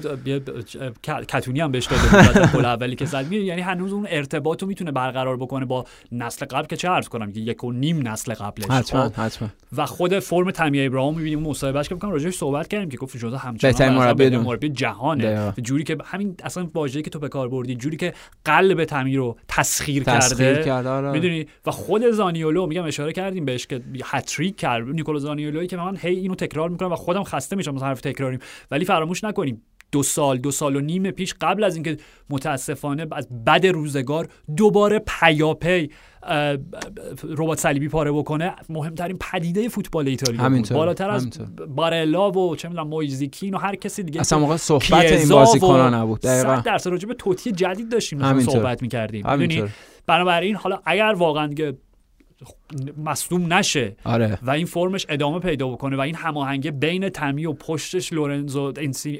کتونی هم بهش داده بود اولی که زد. یعنی هنوز اون ارتباط رو می‌تونه برقرار بکنه با نسل قبل که چه عرض کنم یک و نیم نسل قبلش. حتما خب؟ حتما. و خود فرم تامی ابراهیم می‌بینیم مصاحبهش که بکنم راجعش صحبت کردیم که گفت جزء همچنان بهترین مربی مربی جهانه. جوری که همین اصلا واژه‌ای که تو به کار بردی جوری که قلب تامی رو تسخیر, کرده. آره. می‌دونی؟ و خود زانیولو میگم اشاره کردیم بهش که هتریک کرد. نیکولو زانیولوی که من هی اینو تکرار می‌کنم و خودم خسته میشم مثلا حرف تکراریم. ولی فراموش نکنیم. دو سال دو سال و نیم پیش قبل از اینکه متاسفانه از بد روزگار دوباره پیاپی ربات صلیبی پاره بکنه مهمترین پدیده فوتبال ایتالیا بود. بالاتر از بارلا و چه می‌دونم مویزیکین و هر کسی دیگه. اصلا موقع صحبت این بازیکنان نبود دقیقاً. درصد راجع به توتی جدید داشتیم صحبت می‌کردیم. بنابراین حالا اگر واقعا دیگه مصدوم نشه. آره. و این فرمش ادامه پیدا بکنه و این هماهنگی بین تمی و پشتش لورنزو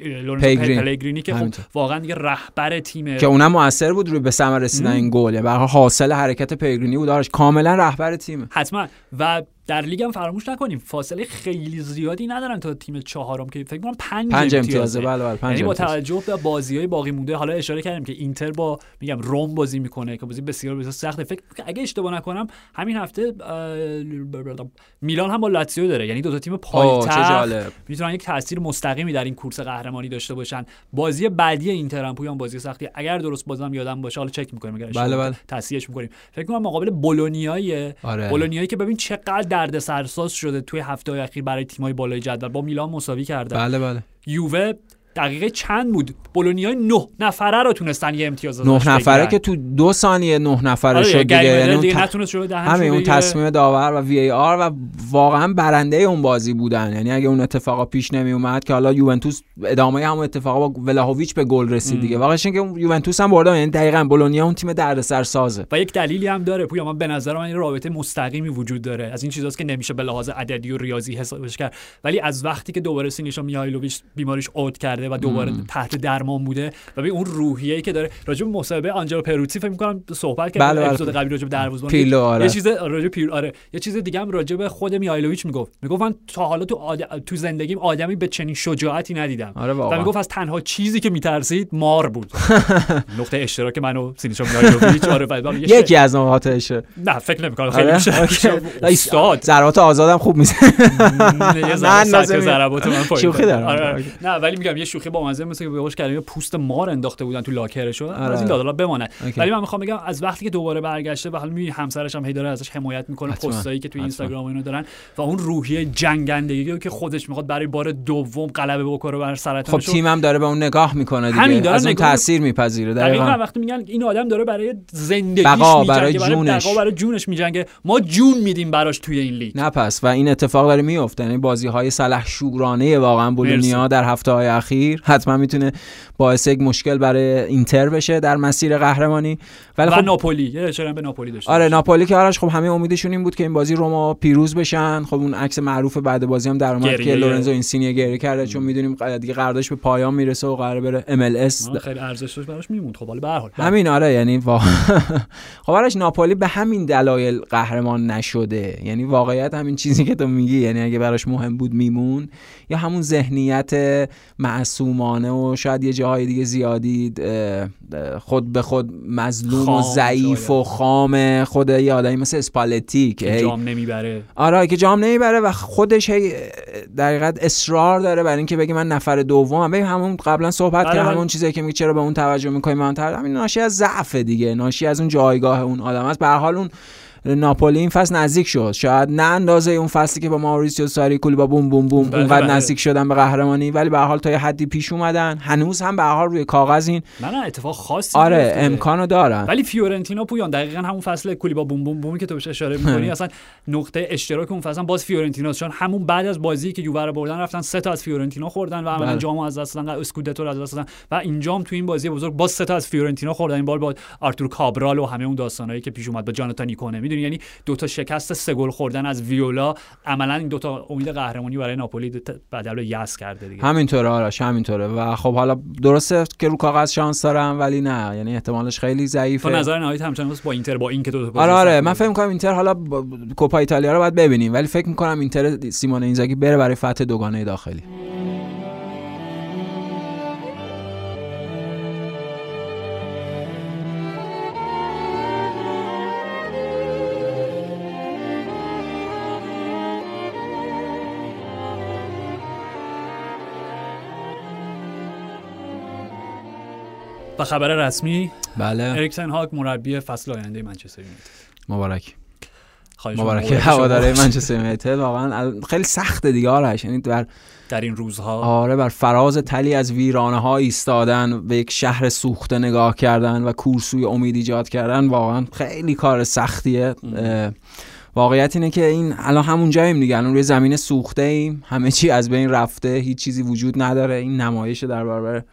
لورنزو پلگرینی. که خب واقعا دیگه رهبر تیمه که اونم موثر بود روی به ثمر رسیدن این گل یعنی حاصل حرکت پلگرینی بود. آرش کاملا رهبر تیمه حتما. و در لیگ هم فراموش نکنیم. فاصله خیلی زیادی ندارن تا تیم چهارم که فکر کنم 5 پنج امتیازه. بله بله یعنی با توجه به بازی های باقی مونده حالا اشاره کردیم که اینتر با میگم روم بازی می‌کنه که بازی بسیار بسیار سخته. فکر اگه اشتباه نکنم همین هفته میلان هم با لاتزیو داره. یعنی دو تا تیم پایتخت می‌تونن یک تاثیر مستقیمی در این کورس قهرمانی داشته باشن. بازی بعدی اینتر هم پویان بازی سختی. اگر درست بازم یادم باشه حالا چک می‌کنیم اگر بله بله. تاثیرش می‌کنیم. فکر کنم مقابل بولونیای آره. بولونیایی که ببین چقدر درد سرساز شده توی هفته اخیر برای تیمای بالای جدول. با میلان مساوی کرده. بله بله. یووه دقیقه چند بود؟ بولونیا نه نفره رو تونستن یه امتیاز نه نفره که تو دو ثانیه نه نفره آره شد دیگه. یعنی همین اون تصمیم داور و وی ای آر و واقعا برنده اون بازی بودن. یعنی اگه اون اتفاقا پیش نمی اومد که حالا یوونتوس ادامه همون اتفاقا با ولاهویچ به گل رسید دیگه. واقعا اینکه اون یوونتوس هم برده یعنی دقیقاً بولونیا اون تیم دردسر سازه. و یک دلیلی هم داره پویا من به نظر من این رابطه مستقیمی وجود داره. از این چیزاست که نمیشه به لحاظ عددی و ریاضی حسابش کرد. ولی از وقتی که دوباره سینیشا میهایلوویچ بیماریش اوت کرده و دوباره تحت درمان بوده. و به اون روحیه‌ای که داره راجع به مصاحبه آنجلو پروتی فکر می‌کنم صحبت کرد بله اپیزود قبلی راجع به دروازه‌بان پیلو آره. یه چیز راجع پیر آره. یه چیز دیگه هم راجع به خود میهایلوویچ می‌گفت. می‌گفت من تا حالا تو آد... تو زندگیم آدمی به چنین شجاعتی ندیدم. آره و می‌گفت از تنها چیزی که میترسید مار بود. نقطه اشتراک من و آره و یه یکی از نقاطشه نه فکر نمی‌کنم. خیلی آره میشه اوکی. استاد. ضربات آزادم خوب می‌زنه. نه، ضربات من. آره، آره. نه ولی میگم یه شوخی با مزه مثل که به قولش کلمه پوست مار انداخته بودن تو لاکرشو آره. از این دادالا بماند اوکی. ولی من می‌خوام بگم از وقتی که دوباره برگشته و حالا می‌بینی همسرش هم هی داره ازش حمایت می‌کنه. پستایی که حتما. اینستاگرام اینو دارن و اون روحیه جنگندگی که خودش می‌خواد برای بار دوم غلبه بکنه بر خب سرطانش تیمم داره به اون نگاه می‌کنه دیگه همین داره از اون نگاه- تاثیر میپذیره دقیقا وقتی میگن این آدم داره برای زندگیش میجنگه برای برای جونش. برای جونش میجنگه ما جون میدیم براش توی این لیگ نه پس و این اتفاق داره میفته یعنی بازی های سلحشورانه واقعا بولونیا. در هفته های اخیر حتما می‌تونه باعث یک مشکل برای اینتر بشه در مسیر قهرمانی. ولی و خب ناپولی. هم به ناپولی داشته آره. ناپولی که آرش خب همه امیدشون این بود که این بازی روما پیروز بشن. خب اون عکس معروف بعد بازی هم در اومد. که لورنزو اینسینی گریه کرده. چون می‌دونیم دیگه قراردادش به پایان می‌رسه و قراره بره MLS خیلی ارزش داشت براش میموند. خب حالا به هر حال. همین آره یعنی وا... خب آرش ناپولی به همین دلایل قهرمان نشده. یعنی واقعیت همین چیزی که تو میگی. یعنی اگه براش مهم بود میمون یا همون ذهنیت معصومانه و شاید یه جاهای دیگه زیادی خود به خود مظلوم و ضعیف. و خام خود یه آدمی مثل اسپالتی که جام نمی‌بره آره که جام نمی‌بره و خودش هی در حقیقت اصرار داره برای اینکه بگه من نفر دومم ببین همون قبلا صحبت بله، کردم بله. همون چیزی که میگه چرا به اون توجه می‌کنی من همین ناشی از ضعف دیگه ناشی از اون جایگاه اون آدم است به هر حال اون ناپولی این فصل نزدیک شد. شاید نه اندازه اون فصلی که با ماوریسیو ساری کولیبالی بوم بوم بوم بله، اونقدر بله. نزدیک شدن به قهرمانی. ولی به حال تا یه حدی پیش اومدن. هنوز هم به حال روی کاغذ این نه نه اتفاق خاصی آره. امکانو دارن. ولی فیورنتینا پویان دقیقا همون فصل کولیبالی بوم بوم بومی که تو بهش اشاره می‌کنی اصلا نقطه اشتراک اون فصل. باز فیورنتینا چون همون بعد از بازی که یووه رو بردن رفتن سه تا از فیورنتینا خوردن و عملا بله. جامو از دست دادن اسکودتو رو از دست دادن. و اینجام تو این بازی بزرگ باز سه تا از فیورنتینا خوردن. این بار با آرتور کابرال و همه اون داستانایی که پیش اومد با جاناتان نیکونه می‌دونی؟ یعنی دو تا شکست سه گل خوردن از ویولا. عملا این دو تا امید قهرمانی برای ناپولی بدل یس کرده دیگه. همینطوره آرش همینطوره. و خب حالا درسته که رو کاغذ شانس دارم ولی نه. یعنی احتمالش خیلی ضعیفه. تو نظر نهایت همچنان با اینتر با این که دو تا آره آره. من. فکر می‌کنم اینتر حالا کوپا ایتالیا رو باید ببینیم ولی فکر می‌کنم اینتر سیمون اینزاگی بره برای فتح دوگانه داخلی. خبر رسمی؟ بله. اریکسن هاگ مربی فصل آینده منچستر یونایتد. مبارک. خواهش مبارک. هواداره منچستر یونایتد واقعا خیلی سخته دیگه آرش. یعنی بر در این روزها. آره بر فراز تلی از ویرانه ها ایستادن به یک شهر سوخته نگاه کردن و کورسوی امید ایجاد کردن واقعا خیلی کار سختیه. واقعیت اینه که این الان همون جاییم دیگه. الان روی زمین سوخته ایم همه چی از بین رفته. هیچ چیزی وجود نداره. این نمایش در برابر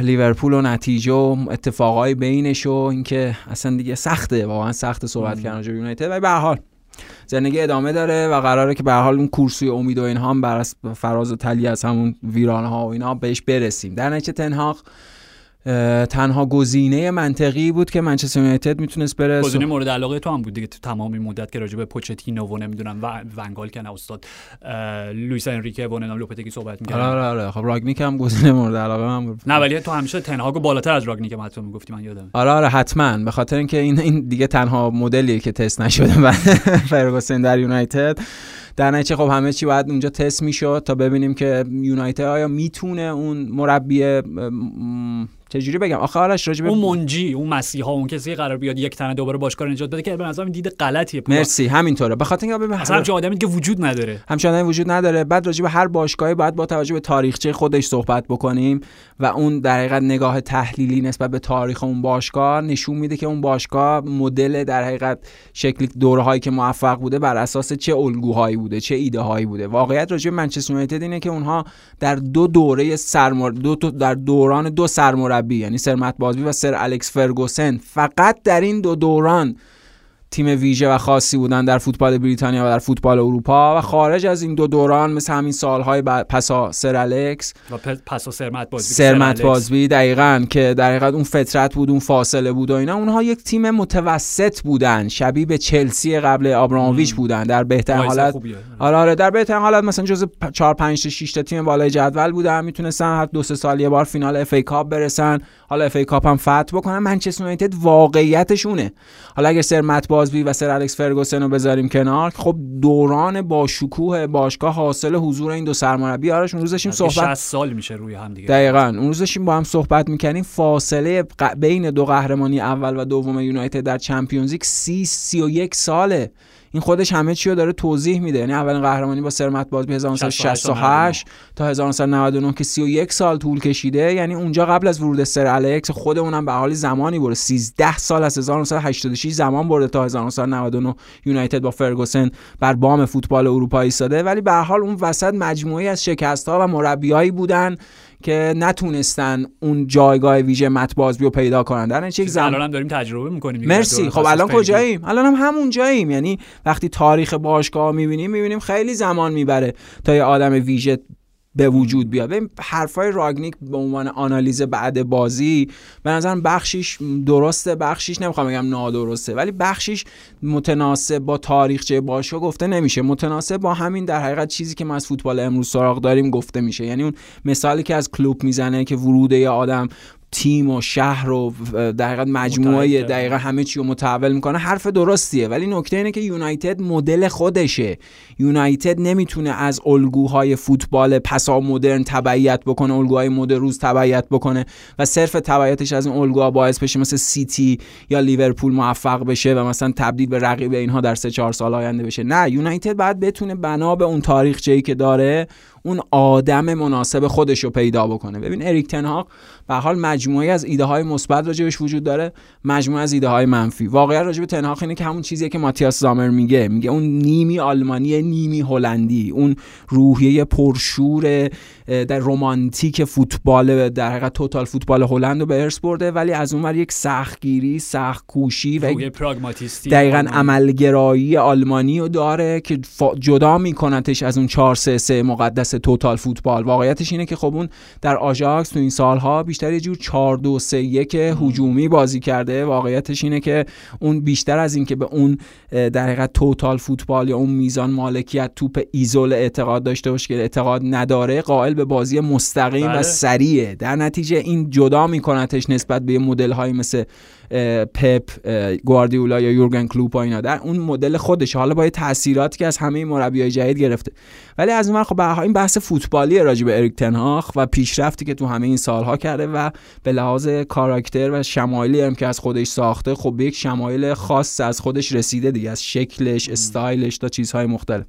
لیورپول و نتیجه و اتفاقای بینش و اینکه اصلا دیگه سخته واقعا سخت صحبت. کردن راجع به یونایتد ولی به هر حال زندگی ادامه داره و قراره که به هر حال اون کورسوی امید و اینها هم بر فراز و تلی از همون ویرانه ها و اینا بهش برسیم در نتیجه تنهاق تنها گزینه منطقی بود که منچستر یونایتد می‌تونست بره گزینه مورد علاقه تو هم بود دیگه تو تمام این مدت که راجع به پوچتینو و نمی‌دونم و ونگال که استاد لوئیس انریکه و نمی‌دونم لوپتگی صحبت آره می‌کردن. آره آره خب راگنیک هم گزینه مورد علاقه من بود. نه ولی تو همیشه تن هاگو بالاتر از راگنیک حتی می‌گفتی من یادم آره آره حتما. به خاطر اینکه این این دیگه تنها مدلیه که تست نشده بعد فرگوسن در یونایتد. در نتیجه خب همه چی باید اونجا تست می‌شد تا ببینیم که یونایتد آیا می‌تونه اون مربی چجوری بگم؟ آخه آرش راجب اون منجی اون مسیحا اون کسی قرار بیاد یک تنه دوباره باشگاه نجات بده که به نظرم دید غلطیه. مرسی همینطوره. به خاطر اینکه اصلا همچین آدمی که وجود نداره. همچین آدمی وجود نداره. بعد راجب هر باشگاهی باید با توجه به تاریخچه خودش صحبت بکنیم و اون در حقیقت نگاه تحلیلی نسبت به تاریخ اون باشگاه نشون میده که اون باشگاه مدل در حقیقت شکل دوره هایی که موفق بوده بر اساس چه الگوهایی بوده چه ایده هایی بوده. واقعیت راجع منچستر یونایتد اینه که اونها در دو دوره سرمر دو در دوران دو سرمربی یعنی سر مت بازبی و سر الکس فرگوسن فقط در این دو دوران تیم ویژه و خاصی بودن در فوتبال بریتانیا و در فوتبال اروپا و خارج از این دو دوران مثل همین سالهای پسا سر الکس و پسا سر مت بازبی سر مت بازبی دقیقا که در حقیقت اون فترت بود اون فاصله بود و اینا. اونها یک تیم متوسط بودن شبیه به چلسی قبل آبراموویچ بودن. در بهترین حالت آره آره. در بهترین حالت مثلا جز 4 5 تا 6 تا تیم بالای جدول بودن. می‌تونستن هر دو سه سال یه بار فینال اف ای کاپ برسن. حالا FA Cup هم فتح بکنن منچستر یونایتد واقعیتشونه. حالا اگر سر مت بازبی و سر الکس فرگوسن رو بذاریم کنار خب دوران با شکوه باشگاه حاصل حضور این دو سرمربی. آرش اون روز داشتیم صحبت 60 سال میشه روی هم دیگه. دقیقاً. اون روز داشتیم با هم صحبت می‌کنیم فاصله بین دو قهرمانی اول و دوم یونایتد در Champions League 30 31 ساله. این خودش همه چی رو داره توضیح میده. یعنی اولین قهرمانی با سر مت بازبی 1968 تا 1999 که 31 سال طول کشیده. یعنی اونجا قبل از ورود سر الکس خودمونم به حالی زمانی برده. 13 سال از 1986 زمان برده تا 1999 یونایتد با فرگوسن بر بام فوتبال اروپایی ایستاده. ولی به حال اون وسط مجموعی از شکست ها و مربیایی بودن که نتونستن اون جایگاه ویژه مت بازبی رو پیدا کنن. در چه زمان الان داریم تجربه می‌کنیم مرسی. خب الان کجاییم؟ الان هم همون جاییم یعنی وقتی تاریخ باشگاه می‌بینیم می‌بینیم خیلی زمان می‌بره تا یه آدم ویژه به وجود بیاد. ببین حرفای راگنیک به عنوان آنالیز بعد بازی به نظرم بخشیش درسته بخشیش نمی‌خوام بگم نادرسته ولی بخشیش متناسب با تاریخچه باشگاه گفته نمیشه. متناسب با همین در حقیقت چیزی که ما از فوتبال امروز سراغ داریم گفته میشه. یعنی اون مثالی که از کلوب می‌زنه که ورود یه آدم تیم و شهر و دقیقا مجموعه دقیقا همه چی رو متحول می‌کنه. حرف درستیه ولی نکته اینه که یونایتد مدل خودشه. یونایتد نمی‌تونه از الگوهای فوتبال پسا مدرن تبعیت بکنه الگوهای مد روز تبعیت بکنه و صرف تبعیتش از این الگوها باعث بشه مثل سیتی یا لیورپول موفق بشه و مثلا تبدیل به رقیب اینها در سه چهار سال آینده بشه. نه یونایتد باید بتونه بنا به اون تاریخچه‌ای که داره اون آدم مناسب خودش رو پیدا بکنه. ببین اریک تنهاق به حال مجموعه از ایده های مثبت راجبش وجود داره مجموعه از ایده های منفی واقعا راجب تنهاق اینه که همون چیزیه که ماتیاس زامر میگه. میگه اون نیمی آلمانی نیمی هلندی اون روحیه پرشور در رومانتیک فوتبال در حقیقت توتال فوتبال هلند رو به ارث برده ولی از اونور یک سختگیری سخت کوشی و دقیقا عملگرایی آلمانی رو داره که جدا میکنتش از اون 4 3 3 مقدس توتال فوتبال. واقعیتش اینه که خب اون در آژاکس تو این سالها بیشتر یه جور 4 2 3 1 هجومی بازی کرده. واقعیتش اینه که اون بیشتر از اینکه به اون در حقیقت توتال فوتبال یا اون میزان مالکیت توپ ایزول اعتقاد داشته باشه که اعتقاد نداره قائل به بازی مستقیم بله. و سریعه. در نتیجه این جدا میکنتش نسبت به مدل های مثل پپ گواردیولا یا یورگن کلوپ و اینا. در اون مدل خودش حالا با تاثیراتی که از همه مربیای جدید گرفته. ولی از اون خب این بحث فوتبالی راجع به اریک تنهاخ و پیشرفتی که تو همه این سالها کرده و به لحاظ کاراکتر و شمایلی هم که از خودش ساخته خب به یک شمایل خاص از خودش رسیده دیگه. از شکلش استایلش تا چیزهای مختلف.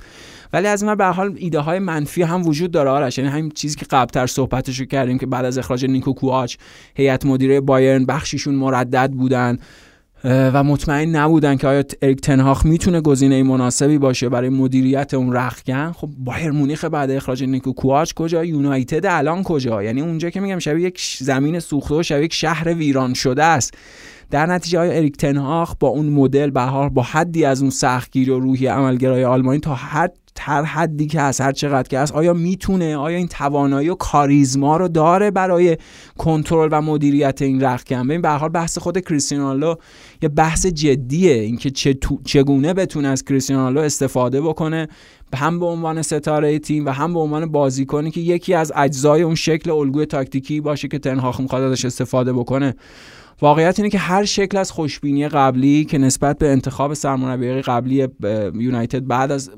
ولی از این به حال ایده های منفی هم وجود داره آرش. یعنی همین چیزی که قبلتر صحبتش رو کردیم که بعد از اخراج نیکو کوآچ هیئت مدیره بایرن بخشیشون مردد بودن و مطمئن نبودن که آیا اریک تنهاخ می‌تونه گزینه مناسبی باشه برای مدیریت اون رخگن. خب بایر مونیخ بعد اخراج نیکو کوآچ کجا؟ یونایتد الان کجا؟ یعنی اونجا که میگم شبیه یک زمین سوخته و شبیه یک شهر ویران شده است. در نتیجه آیا اریک تنهاخ با اون مدل به با حدی از اون سختگیری و روحی عملگرای آلمانی تا حد هر حدی که هست هر چقدر که هست. آیا می‌تونه؟ آیا این توانایی و کاریزما رو داره برای کنترل و مدیریت این رخکن ببین به حال بحث خود کریستیانو یه بحث جدیه. اینکه چه چگونه بتونه از کریستیانو استفاده بکنه هم به عنوان ستاره تیم و هم به عنوان بازیکنی که یکی از اجزای اون شکل الگوی تاکتیکی باشه که تنهاخ می‌خواد ازش استفاده بکنه. واقعیت اینه که هر شکل از خوشبینی قبلی که نسبت به انتخاب سرمربی قبلی یونایتد بعد از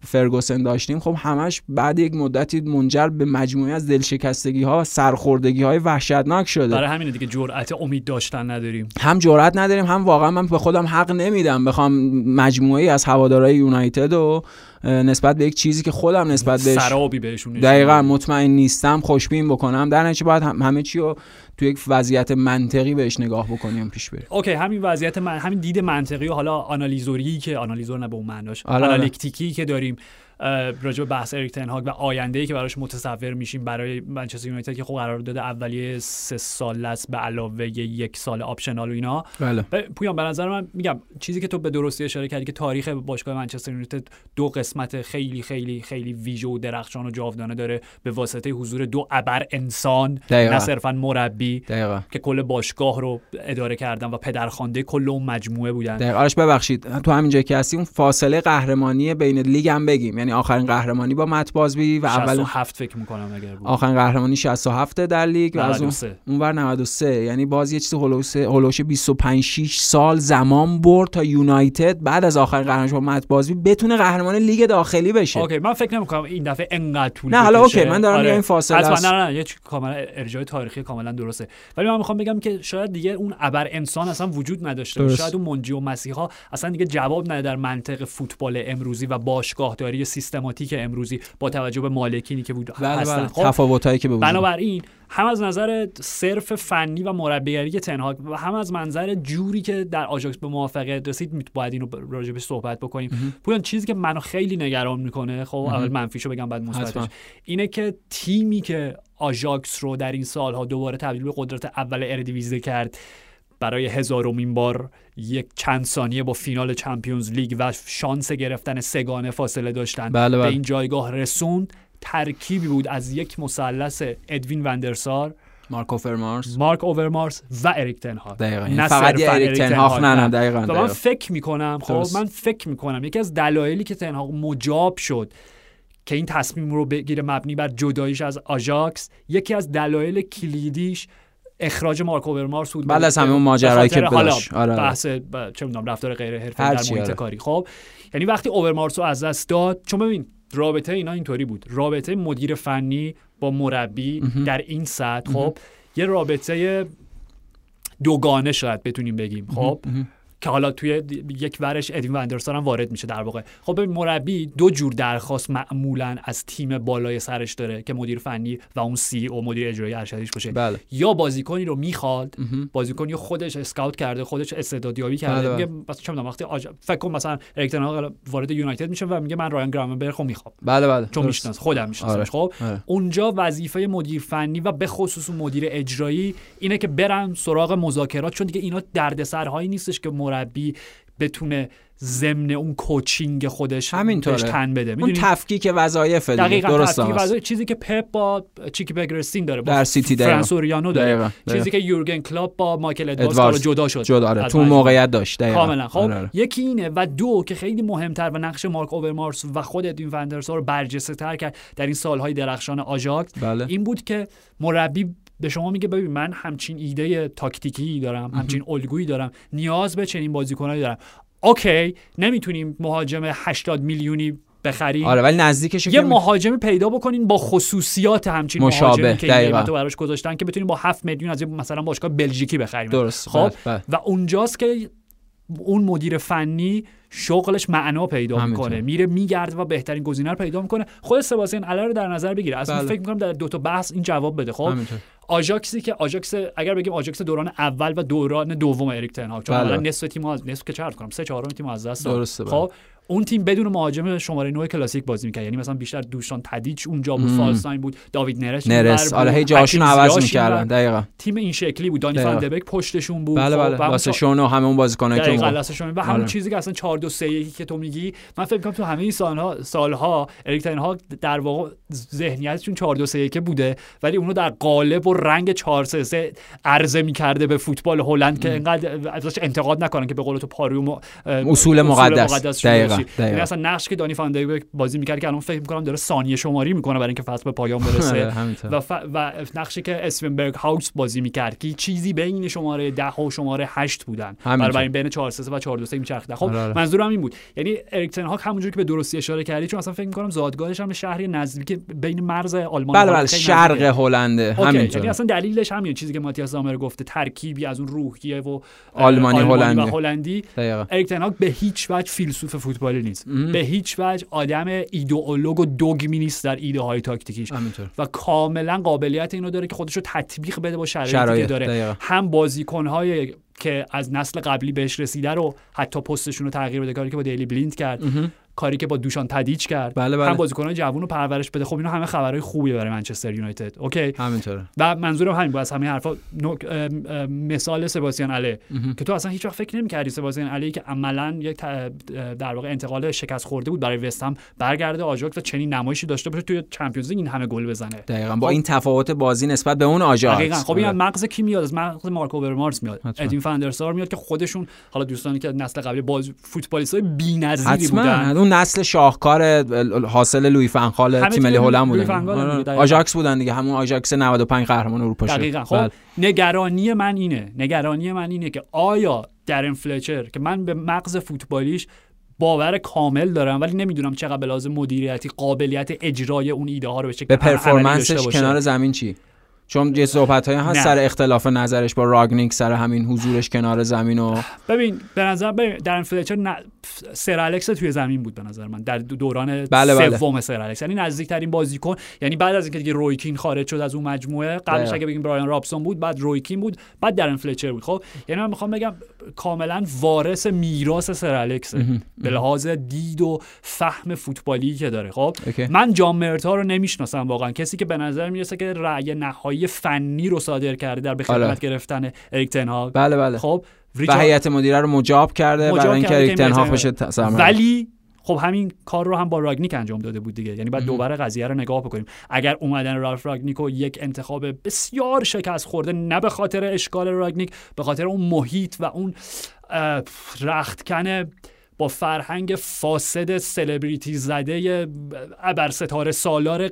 فرگوسن داشتیم خب همش بعد یک مدتی منجر به مجموعه از دلشکستگی ها و سرخوردگی های وحشتناک شده. برای همین دیگه جرأت امید داشتن نداریم. هم جرأت نداریم هم واقعا من به خودم حق نمیدم بخوام مجموعه از هوادارهای یونایتد و نسبت به یک چیزی که خودم نسبت بهش سرابی بهشون دقیقا مطمئن نیستم خوشبین بکنم. در نتیجه باید همه چی رو تو یک وضعیت منطقی بهش نگاه بکنیم پیش بریم OK همین وضعیت من همین دید منطقی و حالا آنالیزوری که آنالیزور نه به اون معناش آره، آره. analytic ی که داریم راجع به بحث اریک تنهاگ و آینده ای که براش متصور میشیم برای منچستر یونایتد که خب قرار داده اولیه سه سال است به علاوه یک سال optional و اینا بله. پویان به نظر من میگم چیزی که تو به درستی اشاره کردی که تاریخ باشگاه منچستر یونایتد دو قسمت خیلی خیلی خیلی ویژه و درخشان و جاودانه داره به واسطه حضور دو ابر انسان نه صرفا مربی دقیقا. که کل باشگاه رو اداره کردن و پدرخوانده کل اون مجموعه بودن دقیقا. آرش ببخشید تو همین جایی که هستی اون فاصله قهرمانی بین لیگ هم بگیم یعنی آخرین قهرمانی با مت بازبی و اول 67 فکر می‌کنم اگر بود. آخرین قهرمانی 67 در لیگ و از اون اونور 93 یعنی باز یه چیز هولوش هولوش 25 6 سال زمان برد تا یونایتد بعد از آخرین قهرمانی با مت بازبی بتونه قهرمان لیگ داخلی بشه. OK من فکر نمی‌کنم این دفعه انقدر طول نه حالا OK من دارم آره. این فاصله است. نه نه یه کاملا ارجاع تاریخی کاملا درسته. ولی من می‌خوام بگم که شاید دیگه اون ابر انسان اصلا وجود نداشته شاید اون منجی و مسیحا اصلا دیگه جواب نده در منطق فوتبال امروزی و باشگاهداری سیستماتیک که امروزی با توجه به مالکینی که بود بله بله. خب تفاوتایی که بنابراین هم از نظر صرف فنی و مربیگری تنهاگ و هم از منظر جوری که در آژاکس به موافقت رسید باید اینو راجبش صحبت بکنیم. پویان چیزی که منو خیلی نگران می‌کنه خب اول منفیشو بگم بعد مثبتش اینه که تیمی که آژاکس رو در این سالها دوباره تبدیل به قدرت اول اردیویزه کرد برای هزارمین بار یک چند ثانیه با فینال Champions League و شانس گرفتن سه‌گانه فاصله داشتن بله بله. به این جایگاه رسوند ترکیبی بود از یک مثلث ادوین وندرسار مارک اوورمارس مارک اوورمارس و اریک تنهاگ دقیقاً. فقط اریک تنهاگ نه نه دقیقاً من فکر می‌کنم خب من فکر می‌کنم یکی از دلایلی که تنهاگ مجاب شد که این تصمیم رو بگیره مبنی بر جداییش از آژاکس یکی از دلایل کلیدیش اخراج مارک اوورمارس بود بعد از همه اون ماجرایی که داشت. آره،, آره. بحث چه می‌دونم رفتار غیر حرفه‌ای در محیط آره. کاری. خب یعنی وقتی اوورمارس رو از دست داد چون ببین رابطه اینا اینطوری بود. رابطه مدیر فنی با مربی در این سطح خب یه رابطه دوگانه شاید بتونیم بگیم خب. که حالا توی یک ورش ادوین وندرسون هم وارد میشه در واقع. خب مربی دو جور درخواست معمولا از تیم بالای سرش داره که مدیر فنی و اون سی او مدیر اجرایی ارشدیش باشه. بله. یا بازیکنی رو می‌خواد بازیکنی خودش اسکاوت کرده خودش استعدادیابی کرده. بله میگه مثلا چه وقتی آج... فکر کن مثلا اریک وارد یونایتد میشه و میگه من رایان گرامنبرگ خب می‌خوام. بله بله. چون میشناس خودم می‌شناسم. آره. خب؟ آره. اونجا وظیفه مدیر فنی و به خصوص مدیر اجرایی اینه که برن سراغ مذاکرات چون دیگه اینا دردسرهایی نیستش که مربی بتونه ضمن اون coaching خودش همینطوره. تن بده. اون تفکیک وظایف دقیقاً درست وظایف. چیزی که پپ با چیکی بگریستین داره با در سیتی فران سوریانو داره. چیزی که یورگن کلوپ با مایکل ادواردز جدا شد. جدا آره. تو موقعیت داشت. کاملا. خب آره، آره. یکی اینه و دو که خیلی مهمتر و نقش مارک اوورمارس و خود ادوین وندرسار رو برجسته تر کرد در این سالهای درخشان آژاکس. بله. این بود که مربی به شما میگه ببین من همچین ایده تاکتیکی دارم همچین الگویی دارم نیاز به چنین بازیکنایی دارم. OK نمی‌تونیم مهاجم 80 میلیونی بخریم. آره ولی نزدیکش یه مهاجمی پیدا بکنین با خصوصیات همچین مشابه که قیمتو براش گذاشتن که بتونیم با 7 میلیون از مثلا باشگاه بلژیکی بخریم. درست خب؟ بله، بله. و اونجاست که اون مدیر فنی شغلش معنا پیدا می‌کنه. میره میگرده و بهترین گزینه رو پیدا می‌کنه. خود سباستین اله رو در نظر بگیره. اصلا بله. فکر می‌کنم در دو تا بحث این جواب بده خب؟ آژاکسی که آژاکس اگر بگیم آژاکس دوران اول و دوران دوم اریک تنهاگ چون بله. نصف تیم از نصف که چه عرض کنم؟ سه چهارم تیم از دست داد. خب؟ اون تیم بدون مهاجم شماره 9 کلاسیک بازی می‌کرد. یعنی مثلا بیشتر دوشان تدیچ اونجا بود false nine بود داوید نرس نرس. آره هی جاشون عوض می‌کردن. دقیقاً. تیم این شکلی بود. دانی فاندبک پشتشون بود. بله بله. لاسه شونه و همه اون بازیکنایی که اون و همون آره. چیزی که اصلا 4 2 3 یک که تو میگی من فکر می‌کنم تو همه این سالها سالها اریک ها در واقع ذهنیتشون 4 2 3 یک بوده. ولی اونو در قالب و رنگ 4 3 3 عرضه می‌کرده به فوتبال هلند که انقدر ازش انتقاد نکنن که به قول تو پاریوم اصول مقدس. دقیقاً. چی یعنی اصلا نقش که دانی فان بازی می‌کرد که الان فکر می‌کنم داره ثانیه شماری می‌کنه برای اینکه فصل به پایان برسه. آره، و, ف... و نقشی که اسوینبرگ هاوس بازی می‌کرد که چیزی بین شماره 10 و شماره 8 بودن. برای بین 4 3 و 4 2 3 میچرخیدن خب آره، منظورم این بود. یعنی اریک تن هاگ همونجوری که به درستی اشاره کردی چون اصلا فکر می‌کنم زادگاهش هم شهری نزدیک بین مرز آلمان بله بله شرق هلنده. همینطور یعنی اصلا دلیلش همین چیزی که ماتیاس زامر گفته ترکیبی از اون روحیه و آلمانی هلندی و هلندی. اریک تن هاگ به هیچ وجه فیلسوف فوتبالی نیست. به هیچ وجه آدم ایدئولوگ و دوگمی نیست در ایده های تاکتیکیش و کاملا قابلیت اینو داره که خودش رو تطبیق بده با شرایطی که داره. دقیقا. هم بازیکنهای که از نسل قبلی بهش رسیده رو حتی پستشون رو تغییر بده کاری که با دیلی بلیند کرد. کاری که با دوشان تدیچ کرد. بله بله. هم بازیکنان جوون رو پرورش بده. خب اینا همه خبرهای خوبی برای منچستر یونایتد. OK؟ همینطوره. و منظورم همین بود. از همین حرفا. مثال سباستیان اله که تو اصلا هیچ وقت فکر نمی‌کردی سباستیان اله که عملا یک در واقع انتقال شکست خورده بود برای وستهم برگرده آژاکس و چنین نمایشی داشته باشه توی Champions این همه گل بزنه. دقیقاً با خب... این تفاوت بازی نسبت به اون آژاکس دقیقاً. خب این مغز کی میاد؟ از مغز مارک اوورمارس میاد. ادوین فاندرسار میاد که خودشون حالا دوستانی که نسل قبلی باز فوتبالیستای بی‌نظیری بودن. اون نسل شاهکار حاصل لویی فن‌خال تیم ملی هلند بودن. آژاکس بودن دیگه همون آژاکس 95 قهرمان اروپا شد. دقیقاً. خب بل. نگرانی من اینه نگرانی من اینه که آیا دارن فلچر که من به مغز فوتبالیش باور کامل دارم ولی نمی‌دونم چقدر به لحاظ مدیریتی قابلیت اجرای اون ایده ها رو به به performance ش کنار زمین چی؟ چون یه صحبت های هست سر اختلاف نظرش با راگنیک سر همین حضورش کنار زمین و ببین به نظر ببین دارن فلچر. سر الکس توی زمین بود به نظر من. در دوران بله بله. سوم سر الکس. یعنی نزدیکترین بازیکن یعنی بعد از اینکه دیگه روی کین خارج شد از اون مجموعه قبلش اگه بگیم برایان رابسون بود بعد روی کین بود بعد دارن فلچر بود. خب یعنی من می‌خوام بگم کاملا وارث میراث سر الکس. به لحاظ دید و فهم فوتبالی که داره. خب من جان مرتا رو نمی‌شناسم واقعا. کسی که به نظر می‌رسه که رأی نهایی فنی رو صادر کرده در به خدمت گرفتن اریک بله بله. خب و هیئت مدیره رو مجاب کرده برای اینکه اریک تنهاگ بشه ولی خب همین کار رو هم با راگنیک انجام داده بود دیگه. یعنی بعد دوباره قضیه رو نگاه بکنیم. اگر اومدن رالف راگنیک و یک انتخاب بسیار شکست خورده نه به خاطر اشکال راگنیک به خاطر اون محیط و اون رختکن با فرهنگ فاسد سلبریتی زده ابر ستاره سالار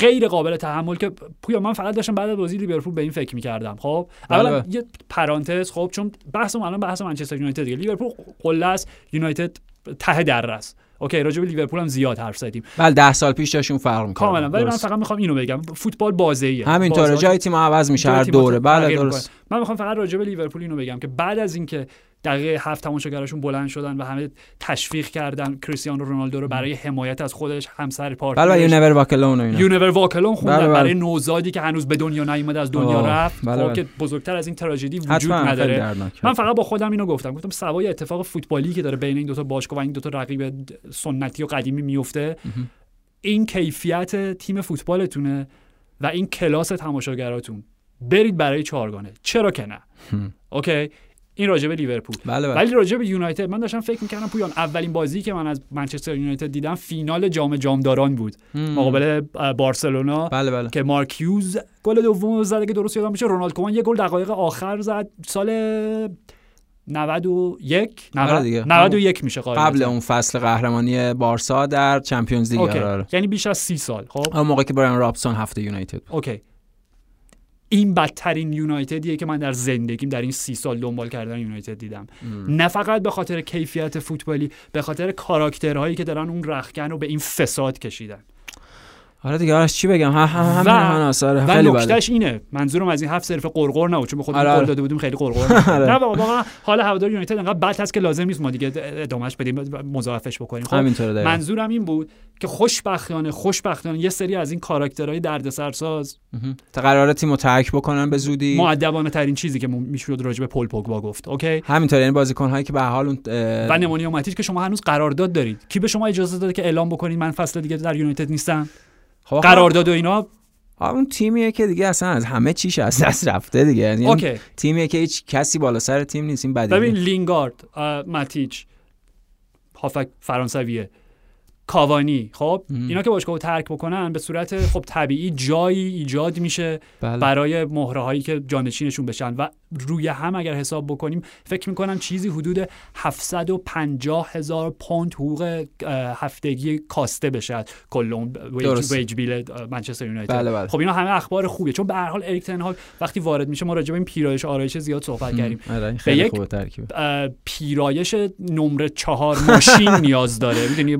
غیر قابل تحمل که پویا من فقط داشتم بعد از بازی لیورپول به این فکر می‌کردم خب؟ اولا یه پرانتز خب؟ چون بحثم الان بحث منچستر یونایتد دیگه. لیورپول قله است یونایتد ته دره است. okay راجع به لیورپول هم زیاد حرف زدیم. بله 10 سال پیش جاشون فرق می‌کنه کاملا. ولی من فقط می‌خوام اینو بگم. فوتبال بازیه همینطوره. جای تیم عوض میشه هر دوره. بله درست. من می‌خوام فقط راجع به لیورپول اینو بگم که بعد از اینکه دقیقه هفت تماشاگراشون بلند شدن و همه تشویق کردن کریستیانو رونالدو رو برای حمایت از خودش همسر partner ش. بله You'll Never Walk Alone اینا. You'll Never Walk Alone خوندن. بله بله. برای نوزادی که هنوز به دنیا نیومده از دنیا رفت. بله خب که بزرگتر از این تراژدی وجود نداره. من فقط با خودم اینو گفتم. گفتم سوای اتفاق فوتبالی که داره بین این دو تا باشگاه و این دو تا رقیب سنتی و قدیمی میفته این کیفیت تیم فوتبالتونه و این کلاس تماشاگراتون. برید برای چهارگانه. چرا که نه؟ okay؟ این راجبه لیورپول. بله بله. ولی راجبه یونایتد من داشتم فکر می‌کردم پویان اولین بازی که من از منچستر یونایتد دیدم فینال جام جامداران بود. مقابل بارسلونا. بله بله. که مارک هیوز گل دوم زد که درست یادم میشه. رونالد کومان یه گل دقایق آخر زد. سال 91 90 91 میشه قاعدتا قبل اون فصل قهرمانی بارسا در Champions League. آره یعنی بیش از 30 سال. خب. اون موقع که برایان رابسون هفت یونایتد okay. این بدترین یونایتدیه که من در زندگیم در این سی سال دنبال کردن یونایتد دیدم. نه فقط به خاطر کیفیت فوتبالی به خاطر کاراکترهایی که دارن اون رختکن رو به این فساد کشیدن. آره دیگه آرش چی بگم؟ هم هم آره و نکتهش اینه. منظورم از این هفت صرف قرقر نه چون به خودمون آره قول داده بودیم خیلی قرقر نه واقعا حالا هوادار یونایتد انقدر بد هست که لازم نیست ما دیگه ادامهش بدیم مضاعفش بکنیم. خب منظورم این بود که خوشبختانه خوشبختانه یه سری از این کاراکترهای دردسرساز تا قراره تیمو ترک بکنن به زودی. مؤدبانه ترین چیزی که می‌شد راجع به پل پوگبا گفت اوکی؟ همینطور یعنی بازیکن هایی که به حال اون و نمونیا ماتیچ که شما هنوز قرارداد دارید. کی به شما اجازه داده که اعلام بکنید من فصل دیگه در یونایتد نیستم؟ خب قرارداد و اینا؟ اون تیمیه که دیگه اصلا از همه چیش از دست رفته دیگه. یعنی. تیمیه که هیچ کسی بالا سر تیم نیست این بدیه. ببین لینگارد ماتیچ هافک فرانسویه. کاوانی. خب اینا که باشگاه ترک بکنن به صورت خب طبیعی جایی ایجاد میشه بله. برای مهره هایی که جانشینشون بشن. و روی هم اگر حساب بکنیم فکر می‌کنم چیزی حدود 750 هزار پوند حقوق هفتگی کاسته بشه کل اون ویج, بیل منچستر یونایتد. بله، بله. خب اینا همه اخبار خوبیه. چون به هر حال اریک هاگ وقتی وارد میشه ما راجع به این پیرایش آرایش زیاد صحبت کردیم. آره، خیلی یک- پیرایش نمره چهار ماشین نیاز داره. می‌دونی؟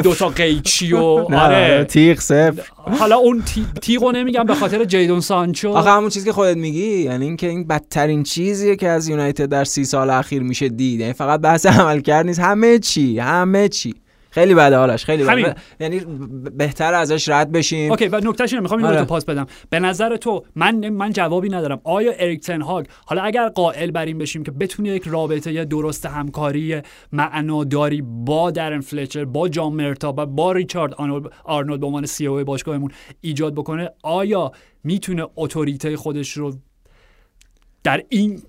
دو- با صفر. دو تا قیچی و نه آره. تیغ صفر. حالا اون تی- تیغو نمیگم به خاطر جیدون سانچو. آخه همون چیزی که خودت میگی یعنی اینکه این بدترین چیزیه که از یونایتد در سی سال اخیر میشه دید. یعنی فقط بحث عملکرد نیست. همه چی همه چی. خیلی بده حالش خیلی همین. بده یعنی بهتر ازش رد بشیم. okay و نکتهش اینه می‌خوام اینو آره. تو پاس بدم. به نظر تو من من جوابی ندارم. آیا اریک تن هاگ حالا اگر قائل بر این بشیم که بتونه یک رابطه درست همکاری معناداری با درن فلچر با جان مورتا و با ریچارد آرنولد آرنولد به عنوان CEO باشگاهمون ایجاد بکنه آیا می‌تونه اتوریته خودش رو در این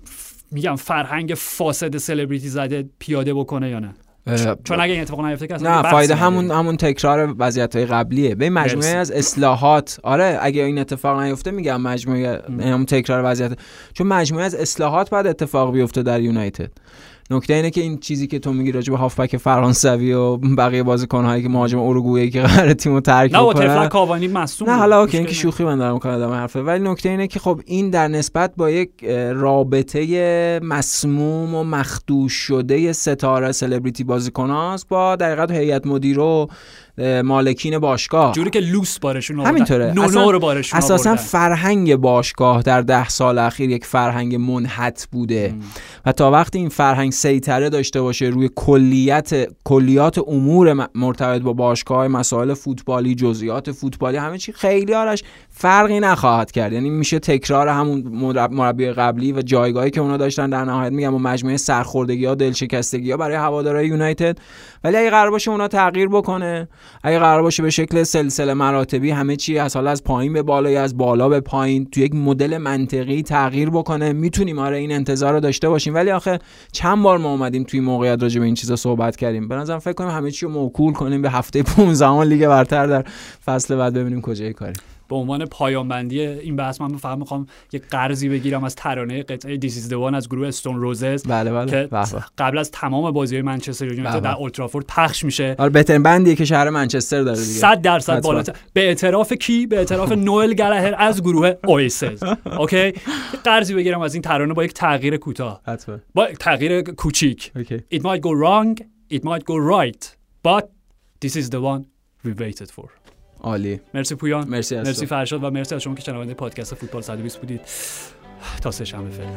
میگم فرهنگ فاسد سلبریتی زده پیاده بکنه یا نه؟ چون اگه این اتفاق نیفته که اصلا نه فایده. همون همون تکرار وضعیت های قبلیه به مجموعه. از اصلاحات آره اگه این اتفاق نیفته میگم مجموعه همون تکرار وضعیت چون مجموعه از اصلاحات بعد اتفاق بیفته در یونایتد نکته اینه که این چیزی که تو میگی راجع به هافبک فرانسوی و بقیه بازیکن‌هایی که مهاجم اروگوئه که قرار تیمو ترک نه با بکنن کاوانی مصدوم نه. حالا اوکی مشکل این که نداره. شوخی من دارم ادامه حرفه ولی نکته اینه که خب این در نسبت با یک رابطه مسموم و مخدوش شده ستاره سلبریتی بازیکناست با در حقیقت هیئت مدیره مالکین باشگاه جوری که لوس بارشون آوردن. همینطوره. نونو اصلا- رو بارشون اساسا. فرهنگ باشگاه در ده سال اخیر یک فرهنگ منحت بوده و تا وقتی این فرهنگ سیطره داشته باشه روی کلیت کلیات امور مرتبط با باشگاه مسائل فوتبالی جزئیات فوتبالی همه چی خیلی آرش فرقی نخواهد کرد یعنی میشه تکرار همون مرب- مربی قبلی و جایگاهی که اونا داشتن در نهایت میگم و مجموعه سرخوردگی ها دلشکستگی ها برای هوادارهای یونایتد ولی اگه قرار باشه اونا تغییر بکنه اگه قرار باشه به شکل سلسله مراتبی همه چی از حالا از پایین به بالا از بالا به پایین تو یک مدل منطقی تغییر بکنه می‌تونیم آره این انتظار رو داشته باشیم. ولی آخه چند بار ما اومدیم توی موقعیت راجع به این چیزا صحبت کردیم. به نظرم فکر کنیم همه چی رو موکول کنیم به هفته 15 لیگ برتر در فصل بعد ببینیم کجای کاری. به عنوان پایان بندی این بحث من فقط می‌خوام یه قرضی بگیرم از ترانه قطعه دیسیز دوان از گروه استون روزز بله بله. که به. قبل از تمام بازی های منچستر یونایتد. در اولترافورد پخش میشه. آره بهترین بندیه که شهر منچستر داره دیگه. 100 درصد. بالاتر. به اعتراف کی؟ به اعتراف نوئل گلهر از گروه اویسز اوکی قرضی بگیرم از این ترانه با یک تغییر کوتاه. با تغییر کوچیک. It might go wrong it might go right but this is the one we waited for. عالی. مرسی پویان. مرسی از مرسی. فرشاد و مرسی از شما که شنونده پادکست فوتبال 120 بودید. تا سه شنبه فعلا.